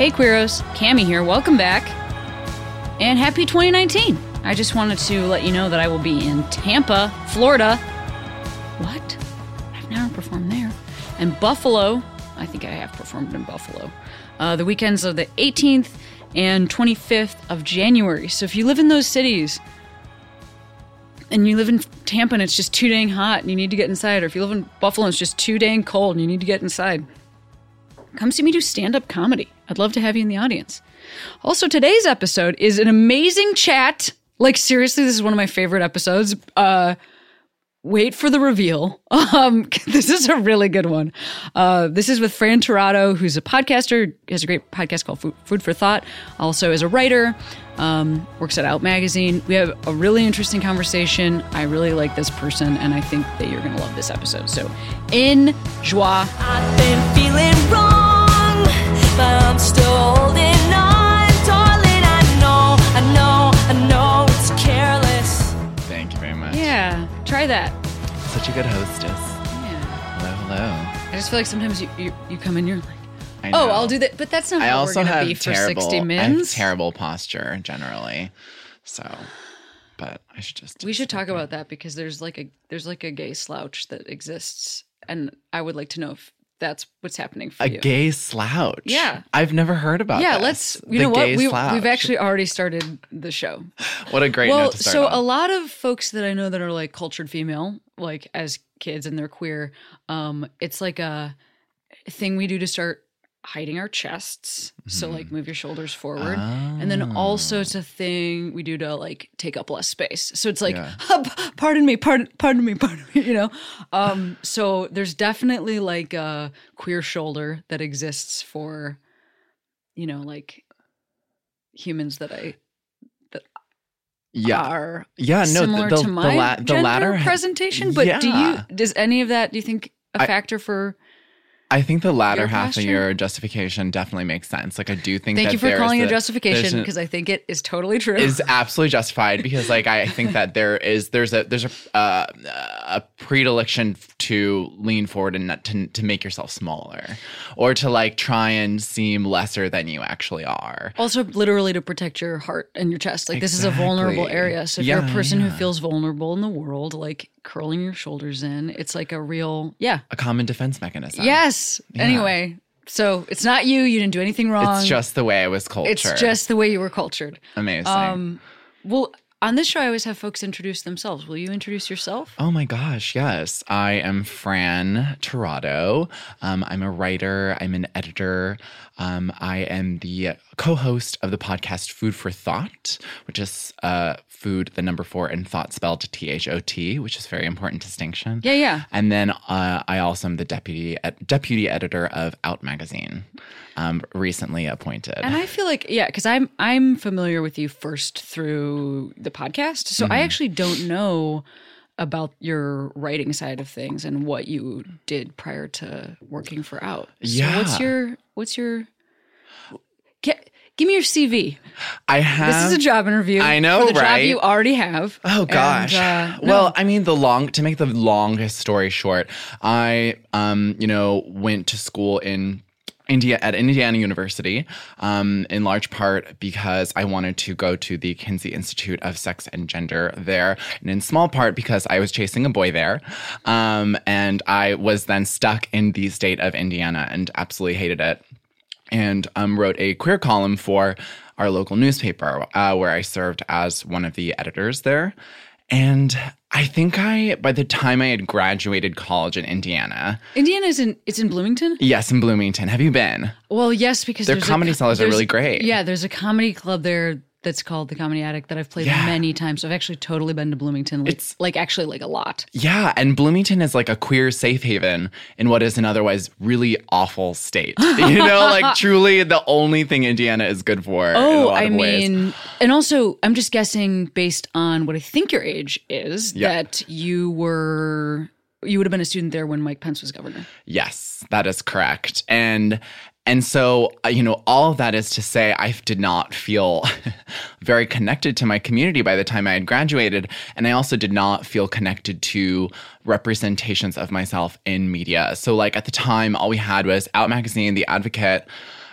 Hey Queeros, Cami here. Welcome back. And happy 2019. I just wanted to let you know that I will be in Tampa, Florida. What? I've never performed there. And Buffalo. I think I have performed in Buffalo. Uh, the weekends of the 18th and 25th of January. So if you live in those cities and you live in Tampa and it's just too dang hot and you need to get inside, or if you live in Buffalo and it's just too dang cold and you need to get inside, come see me do stand up comedy. I'd love to have you in the audience. Also, today's episode is an amazing chat. Like, seriously, this is one of my favorite episodes. Uh, wait for the reveal. Um, this is a really good one. Uh, this is with Fran Tirado, who's a podcaster, has a great podcast called Food, Food for Thought. Also, is a writer, um, works at Out Magazine. We have a really interesting conversation. I really like this person, and I think that you're going to love this episode. So, in joie. Thank you very much. Yeah, try that. Such a good hostess. Yeah. Hello, hello. I just feel like sometimes you, you, you come in, you're like, I oh, know. I'll do that. But that's not I how also we're going have to be for terrible, 60 I have minutes. terrible posture generally. So, but I should just. We should talk about that because there's like a there's like a gay slouch that exists, and I would like to know if that's what's happening for a you. gay slouch. Yeah. I've never heard about. yeah, this. let's. You The know what? We, we've actually already started the show. What a great well, note to start so on. a lot of folks that I know that are like cultured female, like as kids and they're queer, um, it's like a thing we do to start hiding our chests. So Mm-hmm. like move your shoulders forward. And then also it's a thing we do to like take up less space. So it's like, Yeah. pardon me, pardon, pardon me, pardon me, you know? Um, so there's definitely like a queer shoulder that exists for, you know, like humans that I that yeah, are yeah. No, similar the, the, to my the, la- the latter presentation. But do you does any of that do you think a I- factor for? I think the latter half of your justification definitely makes sense. Like I do think. Thank that you for calling it a- justification because I think it is totally true. is absolutely justified because like I think that there is there's a there's a uh, a predilection to lean forward and not to to make yourself smaller or to like try and seem lesser than you actually are. also literally to protect your heart and your chest. Like this is a vulnerable area. So if you're a Yeah, person who feels vulnerable in the world, like curling your shoulders in, it's like a real yeah. A common defense mechanism. Yes. Anyway, so it's not you. You didn't do anything wrong. It's just the way I was cultured. it's just the way you were cultured. amazing. Um, well, on this show, I always have folks introduce themselves. Will you introduce yourself? Oh my gosh, yes. I am Fran Tirado. Um, I'm a writer, I'm an editor. Um, I am the co host of the podcast Food for Thought, which is uh, food, the number four, and thought spelled T H O T, which is a very important distinction. Yeah, yeah. And then uh, I also am the deputy deputy editor of Out Magazine, um, recently appointed. And I feel like yeah, because I'm I'm familiar with you first through the podcast, so Mm-hmm. I actually don't know about your writing side of things and what you did prior to working for Out. So what's your what's your Get, give me your CV. I have. This is a job interview. I know, for the job right? you already have. Oh gosh. And, uh, no. Well, I mean the long to make the longest story short, I um, you know, went to school in India at Indiana University, um, in large part because I wanted to go to the Kinsey Institute of Sex and Gender there, and in small part because I was chasing a boy there, um, and I was then stuck in the state of Indiana and absolutely hated it and um, wrote a queer column for our local newspaper uh, where I served as one of the editors there. And I think I, by the time I had graduated college in Indiana, Indiana is in it's in Bloomington. yes, in Bloomington, have you been? Well, yes, because Their there's a comedy co- sellers are really great. Yeah, there's a comedy club there that's called the Comedy Attic that I've played Yeah. many times. So I've actually totally been to Bloomington. Like, It's- like actually like a lot. Yeah, and Bloomington is like a queer safe haven in what is an otherwise really awful state. You know, like truly the only thing Indiana is good for. Oh, I of ways. mean, and also, I'm just guessing based on what I think your age is Yeah. that you were you would have been a student there when Mike Pence was governor. Yes, that is correct. And and so uh, you know all of that is to say I did not feel very connected to my community by the time I had graduated and I also did not feel connected to representations of myself in media. So like at the time all we had was Out Magazine, The Advocate,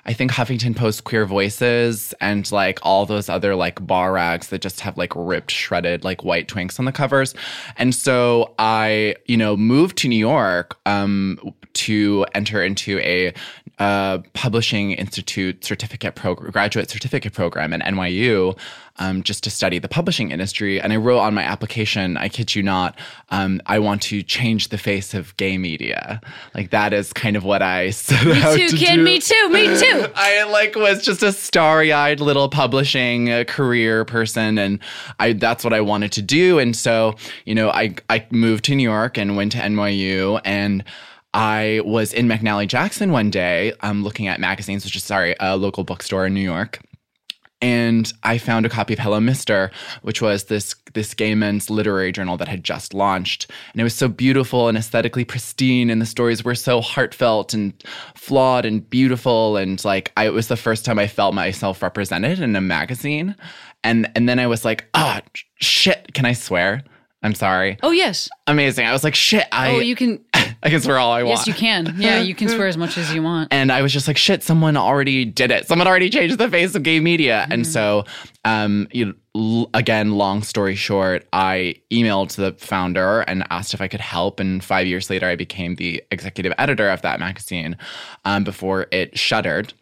I think Huffington Post Queer Voices and like all those other like bar rags that just have like ripped, shredded like white twinks on the covers. And so I, you know, moved to New York um, to enter into a uh, publishing institute certificate program, graduate certificate program at NYU, um, just to study the publishing industry. And I wrote on my application, I kid you not, um, I want to change the face of gay media. Like that is kind of what I set out Too, to kid, do. me too, me too. I like was just a starry-eyed little publishing uh, career person and I that's what I wanted to do and so you know I I moved to New York and went to NYU and I was in McNally Jackson one day um looking at magazines which is sorry a local bookstore in New York and I found a copy of Hello Mister, which was this this gay men's literary journal that had just launched, and it was so beautiful and aesthetically pristine, and the stories were so heartfelt and flawed and beautiful, and like I, it was the first time I felt myself represented in a magazine, and and then I was like, ah, shit, can I swear? I'm sorry. Oh yes. Amazing. I was like, shit, I Oh, you can. I can swear all I want. Yes, you can. Yeah, you can swear as much as you want. And I was just like, shit, someone already did it. Someone already changed the face of gay media. And so, um, you know, again, long story short, I emailed the founder and asked if I could help. And five years later, I became the executive editor of that magazine um, before it shuttered.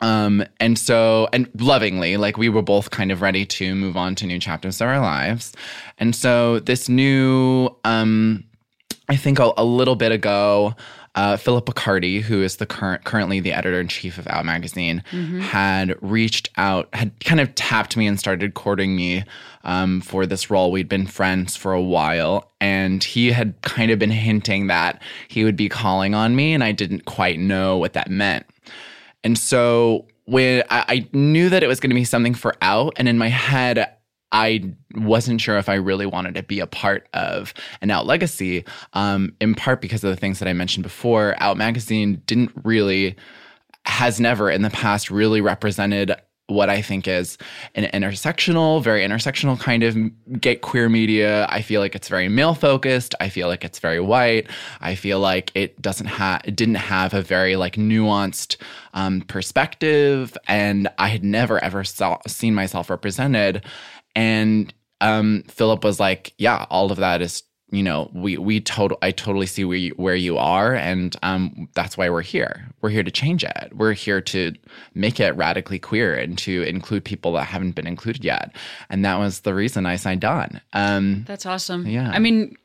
Um, and so, and lovingly, like we were both kind of ready to move on to new chapters of our lives. And so, this new, um, I think a, a little bit ago, uh, Phillip Picardi, who is the current currently the editor in chief of Out Magazine, had reached out, had kind of tapped me and started courting me um, for this role. We'd been friends for a while, and he had kind of been hinting that he would be calling on me, and I didn't quite know what that meant. And so when I, I knew that it was going to be something for out, and in my head, I wasn't sure if I really wanted to be a part of an Out legacy, um, in part because of the things that I mentioned before. Out magazine didn't really, has never in the past really represented what I think is an intersectional, very intersectional kind of gay queer media. I feel like it's very male focused. I feel like it's very white. I feel like it doesn't have, it didn't have a very like nuanced um, perspective, and I had never ever saw, seen myself represented. And um, Phillip was like, "Yeah, all of that is." You know, we we total I totally see where you, where you are, and um, that's why we're here. We're here to change it. We're here to make it radically queer and to include people that haven't been included yet. And that was the reason I signed on. Um, That's awesome. Yeah. I mean,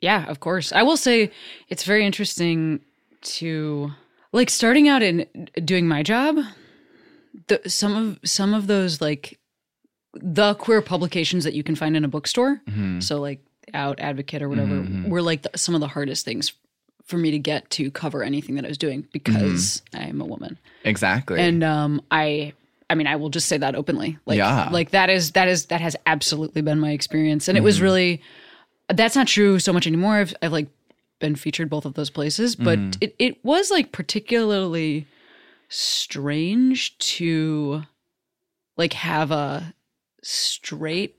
yeah, of course. I will say it's very interesting to like starting out in doing my job. The, some of some of those like the queer publications that you can find in a bookstore. Mm-hmm. So like Out Advocate or whatever were like the, some of the hardest things for me to get to cover anything that I was doing because Mm-hmm. I'm a woman. exactly. And um I I mean I will just say that openly. Like Yeah. like that is that is that has absolutely been my experience. And it Mm-hmm. was really that's not true so much anymore. I've I've like been featured both of those places, but Mm-hmm. it, it was like particularly strange to like have a straight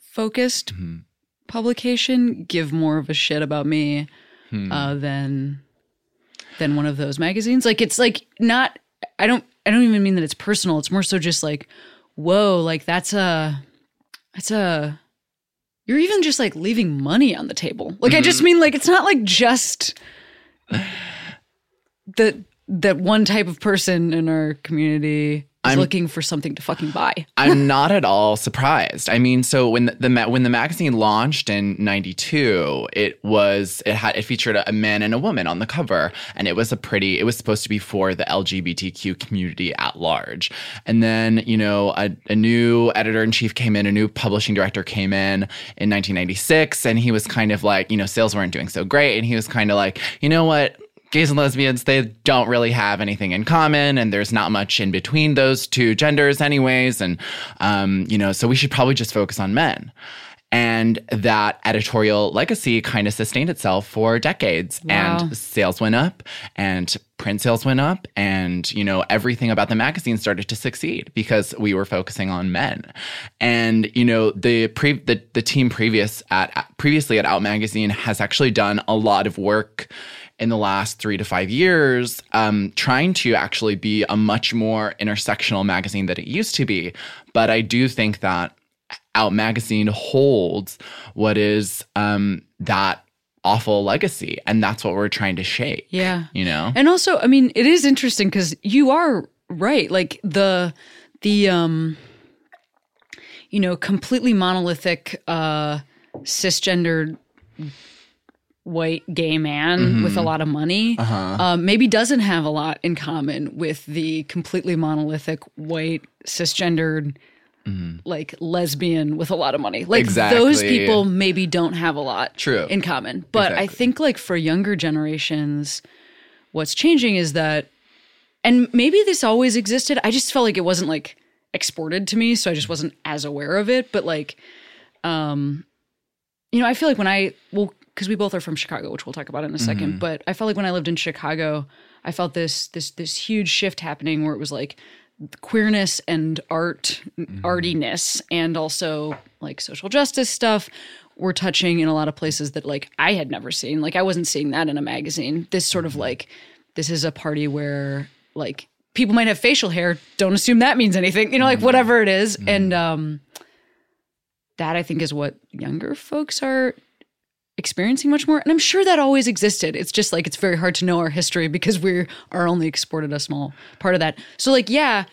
focused Mm-hmm. Publication give more of a shit about me Hmm. uh, than than one of those magazines. Like it's like not. I don't. I don't even mean that it's personal. It's more so just like, whoa, like that's a, that's a. You're even just like leaving money on the table. Like I Mm-hmm. just mean like it's not like just that that one type of person in our community I'm- looking for something to fucking buy. I'm not at all surprised. I mean, so when the, the when the magazine launched in '92, it was it had it featured a, a man and a woman on the cover, and it was a pretty. It was supposed to be for the LGBTQ community at large. And then you know a, a new editor in chief came in, a new publishing director came in in 1996, and he was kind of like, you know, sales weren't doing so great, and he was kind of like, you know what gays and lesbians they don't really have anything in common and there's not much in between those two genders anyways and um, you know so we should probably just focus on men. And that editorial legacy kind of sustained itself for decades. Wow. and sales went up and print sales went up and you know everything about the magazine started to succeed because we were focusing on men. And you know the pre the, the team previous at previously at out magazine has actually done a lot of work in the last three to five years, um, trying to actually be a much more intersectional magazine than it used to be. But I do think that Out Magazine holds what is um, that awful legacy, and that's what we're trying to shape. Yeah. you know. And also, I mean, it is interesting because you are right. Like the the um you know, completely monolithic uh cisgendered white gay man with a lot of money um, maybe doesn't have a lot in common with the completely monolithic white cisgendered like lesbian with a lot of money. Like those people maybe don't have a lot True. in common. But i think like for younger generations what's changing is that and maybe this always existed i just felt like it wasn't like exported to me so i just wasn't as aware of it but like um you know i feel like when i well because we both are from chicago which we'll talk about in a 2nd mm-hmm. but i felt like when i lived in chicago i felt this this this huge shift happening where it was like queerness and art mm-hmm. artiness and also like social justice stuff were touching in a lot of places that like I had never seen. Like I wasn't seeing that in a magazine. This sort of mm-hmm. like this is a party where like people might have facial hair. Don't assume that means anything. You know, like whatever it is. And um that I think is what younger folks are experiencing much more. And I'm sure that always existed. It's just like it's very hard to know our history because we are only exported a small part of that. So like yeah,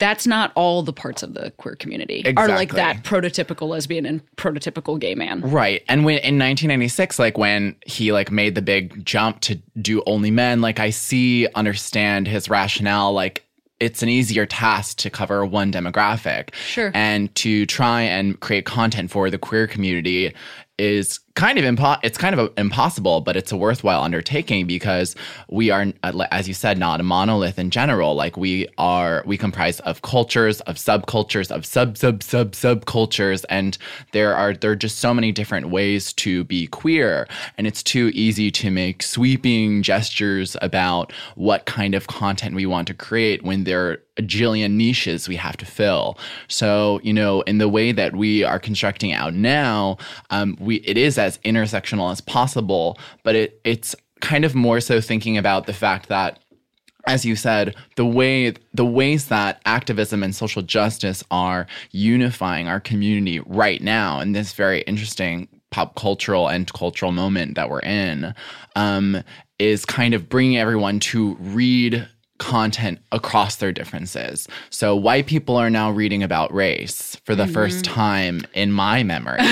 that's not all the parts of the queer community are like that prototypical lesbian and prototypical gay man. Right. And when in 1996, like when he like made the big jump to do only men, like I see, understand his rationale, like it's an easier task to cover one demographic. Sure. And to try and create content for the queer community is kind of impo- it's kind of impossible, but it's a worthwhile undertaking because we are, uh, as you said, not a monolith in general. Like we are, we comprise of cultures, of subcultures, of sub sub sub subcultures, and there are there are just so many different ways to be queer, and it's too easy to make sweeping gestures about what kind of content we want to create when there are a jillion niches we have to fill. So, you know, in the way that we are constructing out now, um, we it is as intersectional as possible, but it it's kind of more so thinking about the fact that as you said, the way the ways that activism and social justice are unifying our community right now in this very interesting pop cultural and cultural moment that we're in um, is kind of bringing everyone to read content across their differences. So white people are now reading about race for the first mm-hmm. time in my memory.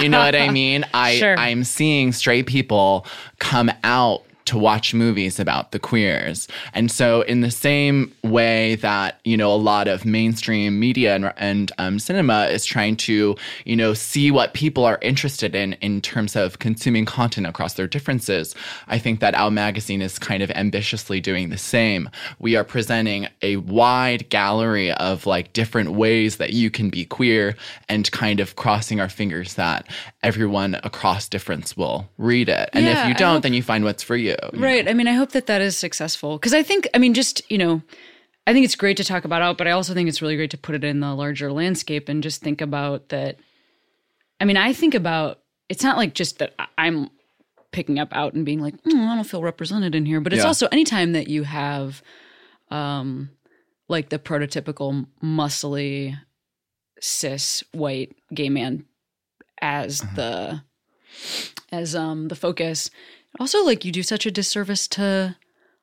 you know what I mean? I Sure. I'm seeing straight people come out to watch movies about the queers. And so in the same way that, you know, a lot of mainstream media and, and um, cinema is trying to, you know, see what people are interested in in terms of consuming content across their differences, I think that Out Magazine is kind of ambitiously doing the same. We are presenting a wide gallery of like different ways that you can be queer and kind of crossing our fingers that everyone across difference will read it. And Yeah, if you don't, then you find what's for you. Right. I mean, I hope that that is successful because I think, I mean, just, you know, I think it's great to talk about out, but I also think it's really great to put it in the larger landscape and just think about that. I mean, I think about it's not like just that I'm picking up out and being like, "Mm, I don't feel represented in here, but it's Yeah. also anytime that you have, um, like the prototypical muscly cis white gay man as the as um the focus also like you do such a disservice to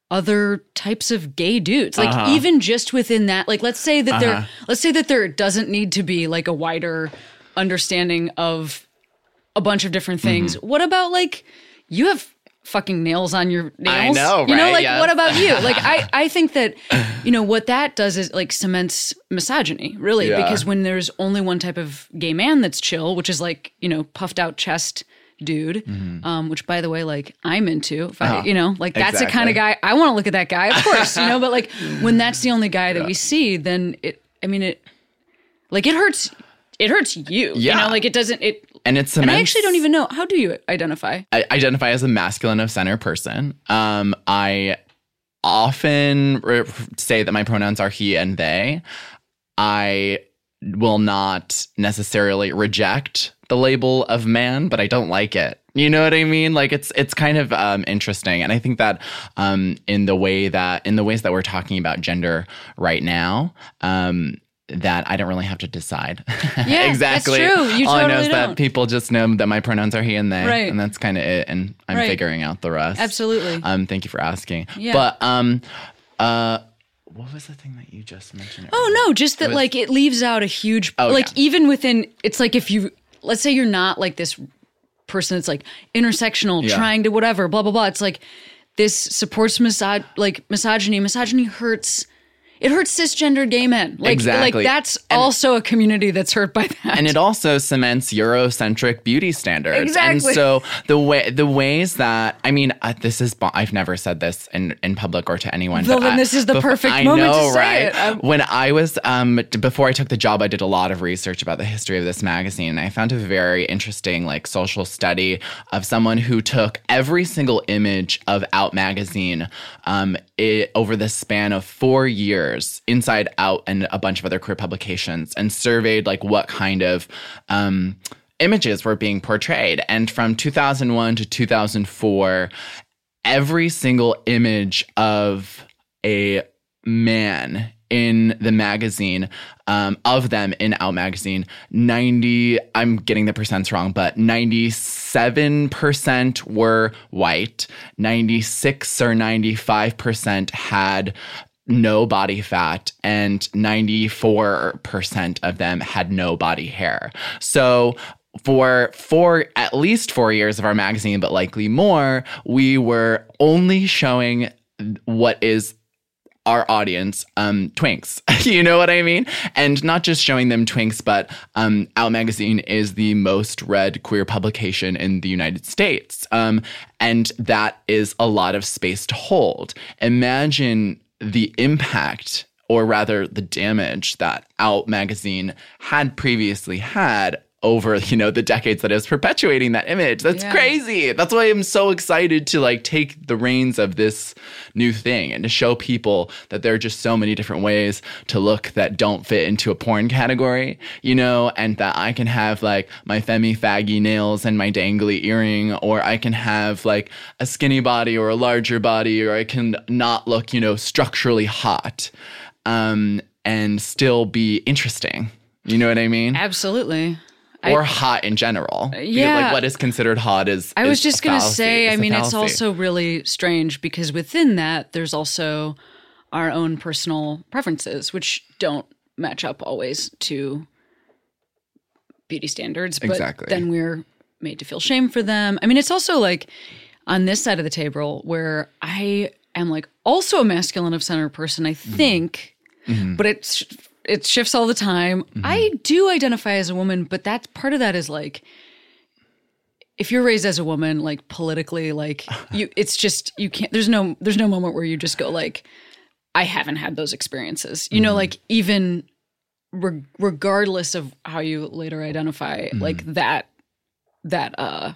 other types of gay dudes. Like Uh-huh. even just within that, like let's say that there let's say that there doesn't need to be like a wider understanding of a bunch of different things. Mm-hmm. What about like you have fucking nails on your nails? I know, right? You know, like Yes. what about you? Like I I think that you know what that does is like cements misogyny, really, Yeah. because when there's only one type of gay man that's chill, which is like, you know, puffed out chest dude, um, which by the way, like I'm into, if I, you know, like that's the kind Mm-hmm. Uh-huh. Exactly. of guy I want to look at that guy, of course, you know, but like when that's the only guy that we see, then it, I mean, it, like it hurts, it hurts you, you Yeah. know, like it doesn't, it, and it's and I actually don't even know, how do you identify? I identify as a masculine of center person. Um, I often re- say that my pronouns are he and they. I will not necessarily reject the label of man, but I don't like it. You know what I mean? Like it's it's kind of um, interesting, and I think that um, in the way that in the ways that we're talking about gender right now. Um, that I don't really have to decide. Yeah, exactly. that's true. You All I know is that don't. people just know that my pronouns are he and they, Right. and that's kind of it. And I'm Right. figuring out the rest. Absolutely. Um, thank you for asking. Yeah. But um, uh, what was the thing that you just mentioned? Oh no, just that was- like it leaves out a huge Oh, like yeah. even within it's like if you let's say you're not like this person that's like intersectional Yeah. trying to whatever blah blah blah it's like this supports misog- like misogyny misogyny hurts it hurts cisgender gay men like Exactly. like that's also a community that's hurt by that and it also cements Eurocentric beauty standards. Exactly. And so the way the ways that I mean, uh, this is I've never said this in, in public or to anyone. Well, then I- this is the bef- perfect I moment to say right? it. I'm- when I was um before I took the job, I did a lot of research about the history of this magazine. And I found a very interesting like social study of someone who took every single image of Out magazine um it, over the span of four years, Inside Out and a bunch of other queer publications, and surveyed like what kind of um images were being portrayed. And from 2001 to 2004, every single image of a man in the magazine um, of them in out magazine 90 i'm getting the percents wrong but 97% were white 96 or 95% had no body fat and 94% of them had no body hair. So for four at least four years of our magazine but likely more we were only showing what is our audience um twinks. You know what i mean? And not just showing them twinks but um out magazine is the most read queer publication in the united states. Um and that is a lot of space to hold. Imagine the impact or rather the damage that out magazine had previously had over you know the decades that it was perpetuating that image. That's Yeah. crazy. That's why i'm so excited to like take the reins of this new thing and to show people that there are just so many different ways to look that don't fit into a porn category you know and that i can have like my femi faggy nails and my dangly earring or i can have like a skinny body or a larger body or i can not look you know structurally hot um and still be interesting. You know what i mean? Absolutely or hot in general. Because, yeah. like what is considered hot is. I was is just going to fallacy. say, I mean, it's also really strange because within that, there's also our own personal preferences, which don't match up always to beauty standards. But Exactly. then we're made to feel shame for them. I mean, it's also like on this side of the table where I am like also a masculine of center person, I Mm-hmm. think, but it's it shifts all the time. Mm-hmm. I do identify as a woman, but that's part of that is like if you're raised as a woman, like politically, like you, it's just you can't. There's no there's no moment where you just go like, I haven't had those experiences. You know, like even re- regardless of how you later identify, like that that uh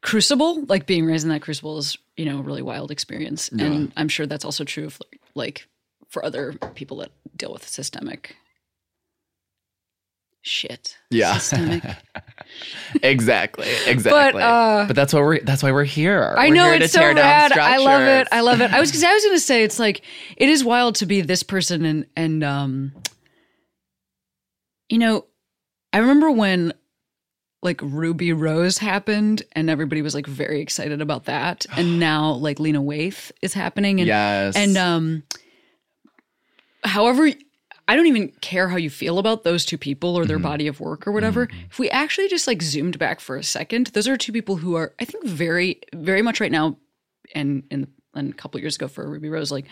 crucible, like being raised in that crucible is you know a really wild experience, and I'm sure that's also true of like for other people that deal with systemic shit. Yeah. systemic. exactly, exactly. uh, but that's why we're that's why we're here. I We're know here it's so rad. I love it. I love it. I was because I was going to say it's like it is wild to be this person and and um, you know, I remember when like Ruby Rose happened and everybody was like very excited about that. And now like Lena Waithe is happening. And Yes. and um however I don't even care how you feel about those two people or their Mm-hmm. body of work or whatever. If we actually just like zoomed back for a second, those are two people who are I think very very much right now and and, and a couple years ago for Ruby Rose like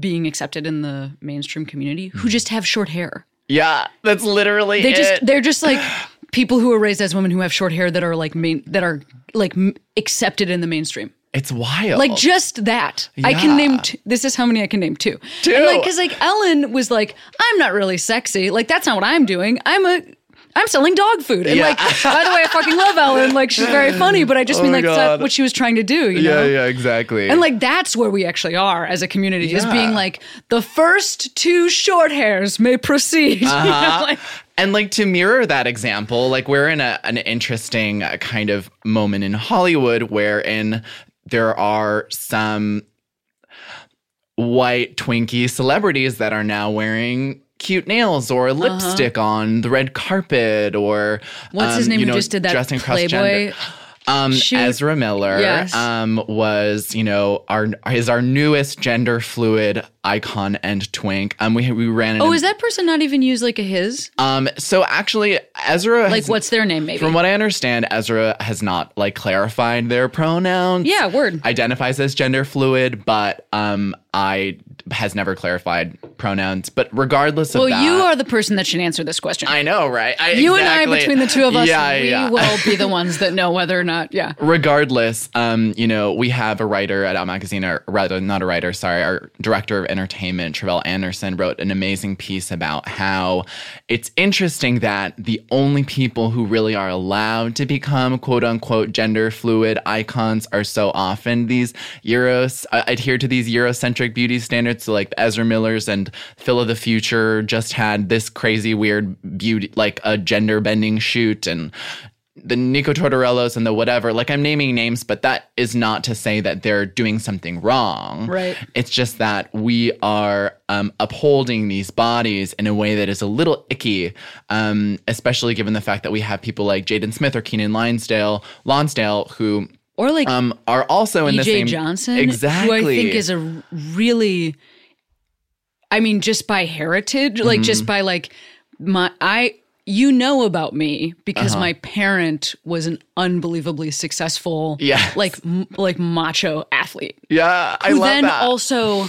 being accepted in the mainstream community who just have short hair. yeah, that's literally They it. just they're just like people who are raised as women who have short hair that are like main that are like m- accepted in the mainstream. It's wild. Like just that. I can name t- this is how many I can name two. Two. And like cuz like Ellen was like I'm not really sexy. Like that's not what I'm doing. I'm a I'm selling dog food. And Yeah. like by the way I fucking love Ellen. Like she's very funny, but I just Oh mean like that's what she was trying to do, you yeah, know? yeah, exactly. And like that's where we actually are as a community is being like the first two short hairs may proceed. You know, Uh-huh. like- and like to mirror that example, like we're in a, an interesting uh, kind of moment in Hollywood wherein there are some white Twinkie celebrities that are now wearing cute nails or lipstick on the red carpet or Uh-huh. What's his um, name you who just did that dressing Playboy? Um. Ezra Miller Yes. um, was, you know, our is our newest gender fluid icon and twink. Um, we we ran. Oh, an- is that person not even use like a his? um, so actually, Ezra. Like has- what's their name maybe? From what I understand, Ezra has not like clarified their pronouns. Yeah, word. Identifies as gender fluid, but um, I has never clarified pronouns. But regardless of well, you are the person that should answer this question. I know, right? I, you and I, between the two of us, yeah, we yeah. will be the ones that know whether or not. Yeah. regardless, um, you know, we have a writer at Out Magazine, or rather, not a writer, sorry, our director of entertainment, Tre'vell Anderson, wrote an amazing piece about how it's interesting that the only people who really are allowed to become quote unquote gender fluid icons are so often these Euros, uh, adhere to these Eurocentric beauty standards. So, like Ezra Miller's and Phil of the Future just had this crazy, weird beauty, like a gender bending shoot, and the Nico Tortorellas and the whatever. Like I'm naming names, but that is not to say that they're doing something wrong. Right. It's just that we are um, upholding these bodies in a way that is a little icky, um, especially given the fact that we have people like Jaden Smith or Keiynan Linesdale, Lonsdale, who Or like um, are also in the EJ same Johnson, Exactly. who I think is a really, I mean, just by heritage, like Mm-hmm. just by like my I. You know about me because Uh-huh. my parent was an unbelievably successful, Yes. like m- like macho athlete. yeah. I who love then that. also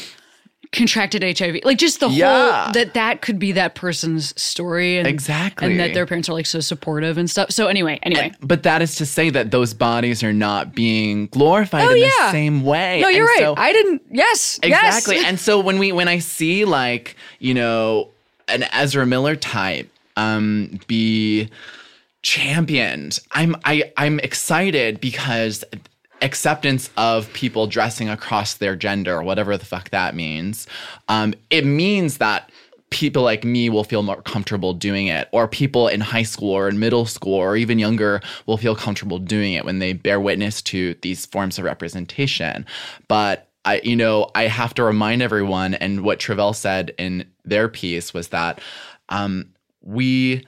contracted HIV. Like just the Yeah. whole that that could be that person's story and Exactly. and that their parents are like so supportive and stuff. So anyway, anyway. but that is to say that those bodies are not being glorified Oh, in yeah. the same way. no, you're And right. so- I didn't. Yes, Exactly. Yes. And so when we when I see like, you know, an Ezra Miller type um be championed, I'm I I'm excited because acceptance of people dressing across their gender, whatever the fuck that means, um, it means that people like me will feel more comfortable doing it or people in high school or in middle school or even younger will feel comfortable doing it when they bear witness to these forms of representation. But I, you know, I have to remind everyone, and what Tre'vell said in their piece was that um, we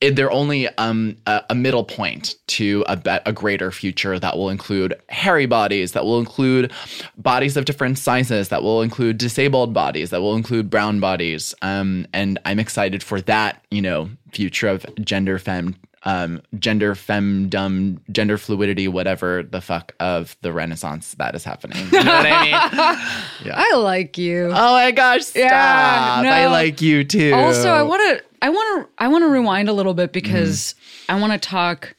they're only um, a, a middle point to a, be- a greater future that will include hairy bodies, that will include bodies of different sizes, that will include disabled bodies, that will include brown bodies. Um, and I'm excited for that, you know, future of gender fem, um, gender femdom, gender fluidity, whatever the fuck of the renaissance that is happening. You know what I mean? I like you. Oh my gosh, stop. Yeah, no. I like you too. also, I want to. I want to. I want to rewind a little bit because I want to talk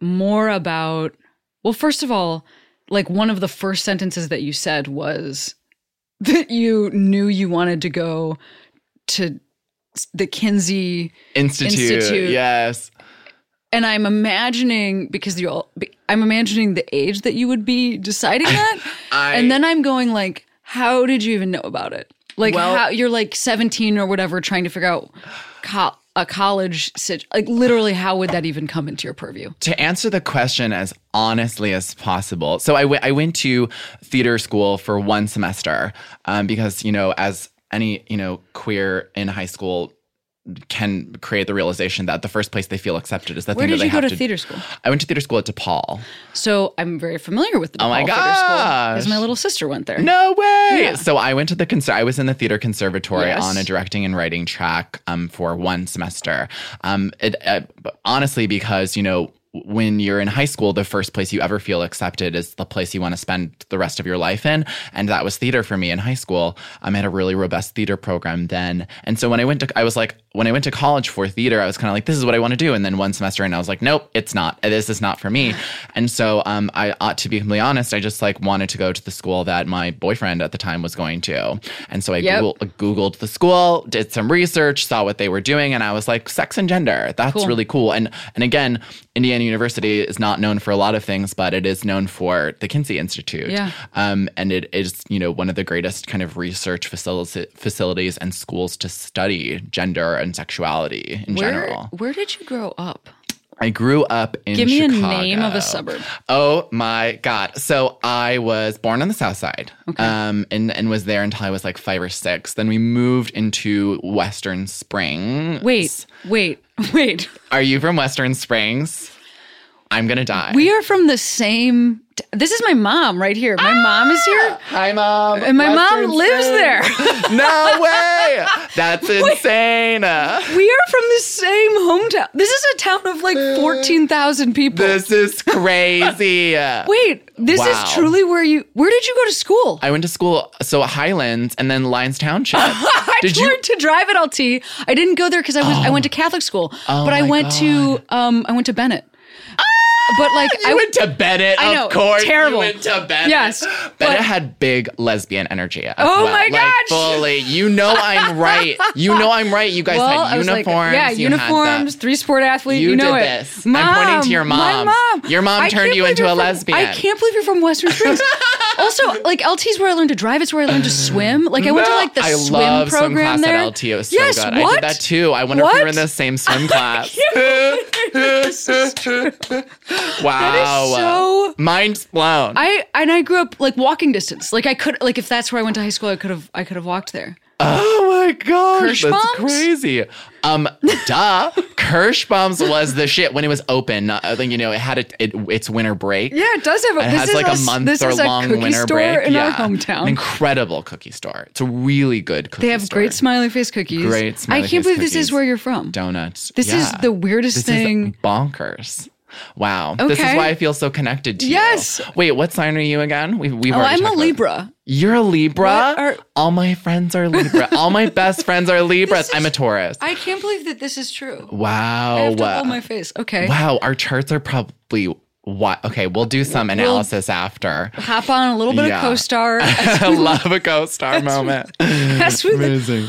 more about. Well, first of all, like one of the first sentences that you said was that you knew you wanted to go to the Kinsey Institute. Institute. Yes. and I'm imagining because you're, I'm imagining the age that you would be deciding that, I- and then I'm going like, how did you even know about it? Like, Well- how you're like 17 or whatever, trying to figure out co- a college sit. Like, literally, how would that even come into your purview? To answer the question as honestly as possible, so I went- I went to theater school for one semester um, because, you know, as any, you know, queer in high school can create the realization that the first place they feel accepted is the Where thing did that you they go to theater school? I went to theater school at DePaul. So I'm very familiar with the Oh my DePaul Theater School because my little sister went there. No way! Yeah. So I went to the conser- I was in the theater conservatory Yes. on a directing and writing track um, for one semester. Um, it, uh, honestly, because you know when you're in high school, the first place you ever feel accepted is the place you want to spend the rest of your life in, and that was theater for me in high school. Um, I had a really robust theater program then, and so when I went to, I was like, when I went to college for theater, I was kind of like, this is what I want to do, and then one semester, and I was like, nope, it's not. This is not for me. And so, um, I ought to be completely honest, I just like wanted to go to the school that my boyfriend at the time was going to, and so I Yep. Google, googled the school, did some research, saw what they were doing, and I was like, sex and gender, that's Cool. really cool. And and again, Indiana University is not known for a lot of things, but it is known for the Kinsey Institute. Yeah. Um, and it is, you know, one of the greatest kind of research facilities, facilities and schools to study gender and sexuality in Where general. where did you grow up? I grew up in Give me Chicago. a name of a suburb. Oh my god! So I was born on the South Side, Okay. um, and and was there until I was like five or six. Then we moved into Western Springs. Wait, wait, wait. are you from Western Springs? I'm gonna die. We are from the same. T- this is my mom right here. My mom is here, Hi, mom. and my mom lives Springs. there. no way! That's insane. we are from the same hometown. This is a town of like fourteen thousand people. This is crazy. Wait, this Wow. is truly where you. Where did you go to school? I went to school, so Highlands and then Lyons Township. I Did you? to drive at LT. I didn't go there because I was I went to Catholic school, Oh but I went to um I went to Benet. But like You I went to Benet, I know, of course. terrible. You went to Benet. Yes, Benet but- had big lesbian energy. as Oh well. my Like, gosh. fully. You know I'm right. You know I'm right. You guys well, had was like, uniforms. yeah, you uniforms, the- three sport athlete. You You, know did it. this. I'm pointing to your My mom. mom. Your mom turned you into a from- lesbian. I can't believe you're from Western Springs. also, like LT is where I learned to drive. It's where I learned to swim. Like I went to like the I swim love swim program class there. at LT. It was so yes, good. What? I did that too. I wonder if we What? were in the same swim class. is so- Mind's blown. I and I grew up like walking distance. Like I could like if that's where I went to high school, I could have I could have walked there. Oh my gosh, that's crazy. Um, duh. Kirschbaum's was the shit when it was open. Uh, I think you know it had a, it, its winter break. Yeah, it does have a. It this has is like a, s- month this or is a long cookie winter store break. in yeah. our hometown. An incredible cookie store. It's a really good cookie They have store. great smiley face cookies. Great smiley I can't believe this is where you're from. donuts. This is the weirdest This thing. is bonkers. Wow. This is why I feel so connected to Yes. you. Yes. Wait, what sign are you again? We, we've oh, I'm a Libra. You're a Libra? Are- All my friends are Libra. All my best friends are Libras. This I'm a is- Taurus. I can't believe that this is true. wow. I have to hold my face. Okay. Wow, our charts are probably what? Okay, we'll do some analysis after. Hop on a little bit Yeah. of co-star. I love a co-star moment. The- Amazing.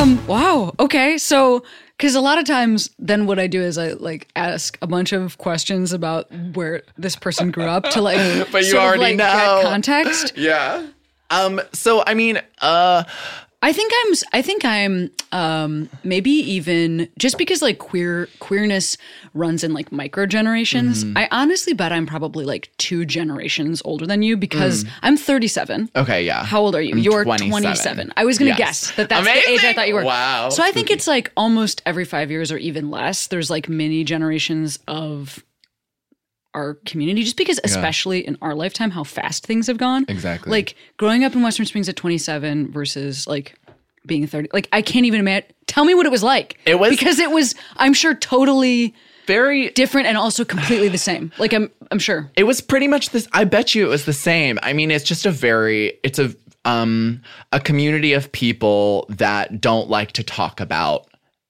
Um. Wow. Okay. So, because a lot of times, then what I do is I like ask a bunch of questions about where this person grew up to like, But you sort of, already like, know. context. Yeah. Um, so I mean, uh I think I'm. I think I'm. Um. Maybe even just because like queer queerness runs in like micro generations. Mm-hmm. I honestly bet I'm probably like two generations older than you because Mm. I'm 37. okay, yeah. How old are you? I'm You're 27. 27. I was going to Yes. guess that that's the age I thought you were. Wow. So I think it's like almost every five years or even less, there's like many generations of our community, just because, especially in our lifetime, how fast things have gone. Exactly. Like growing up in Western Springs at 27 versus like being 30. Like I can't even imagine. Tell me what it was like. It was- because it was. I'm sure totally Very different and also completely the same. Like I'm. I'm sure. It was pretty much this. I bet you it was the same. I mean, it's just a very, it's a, um, a community of people that don't like to talk about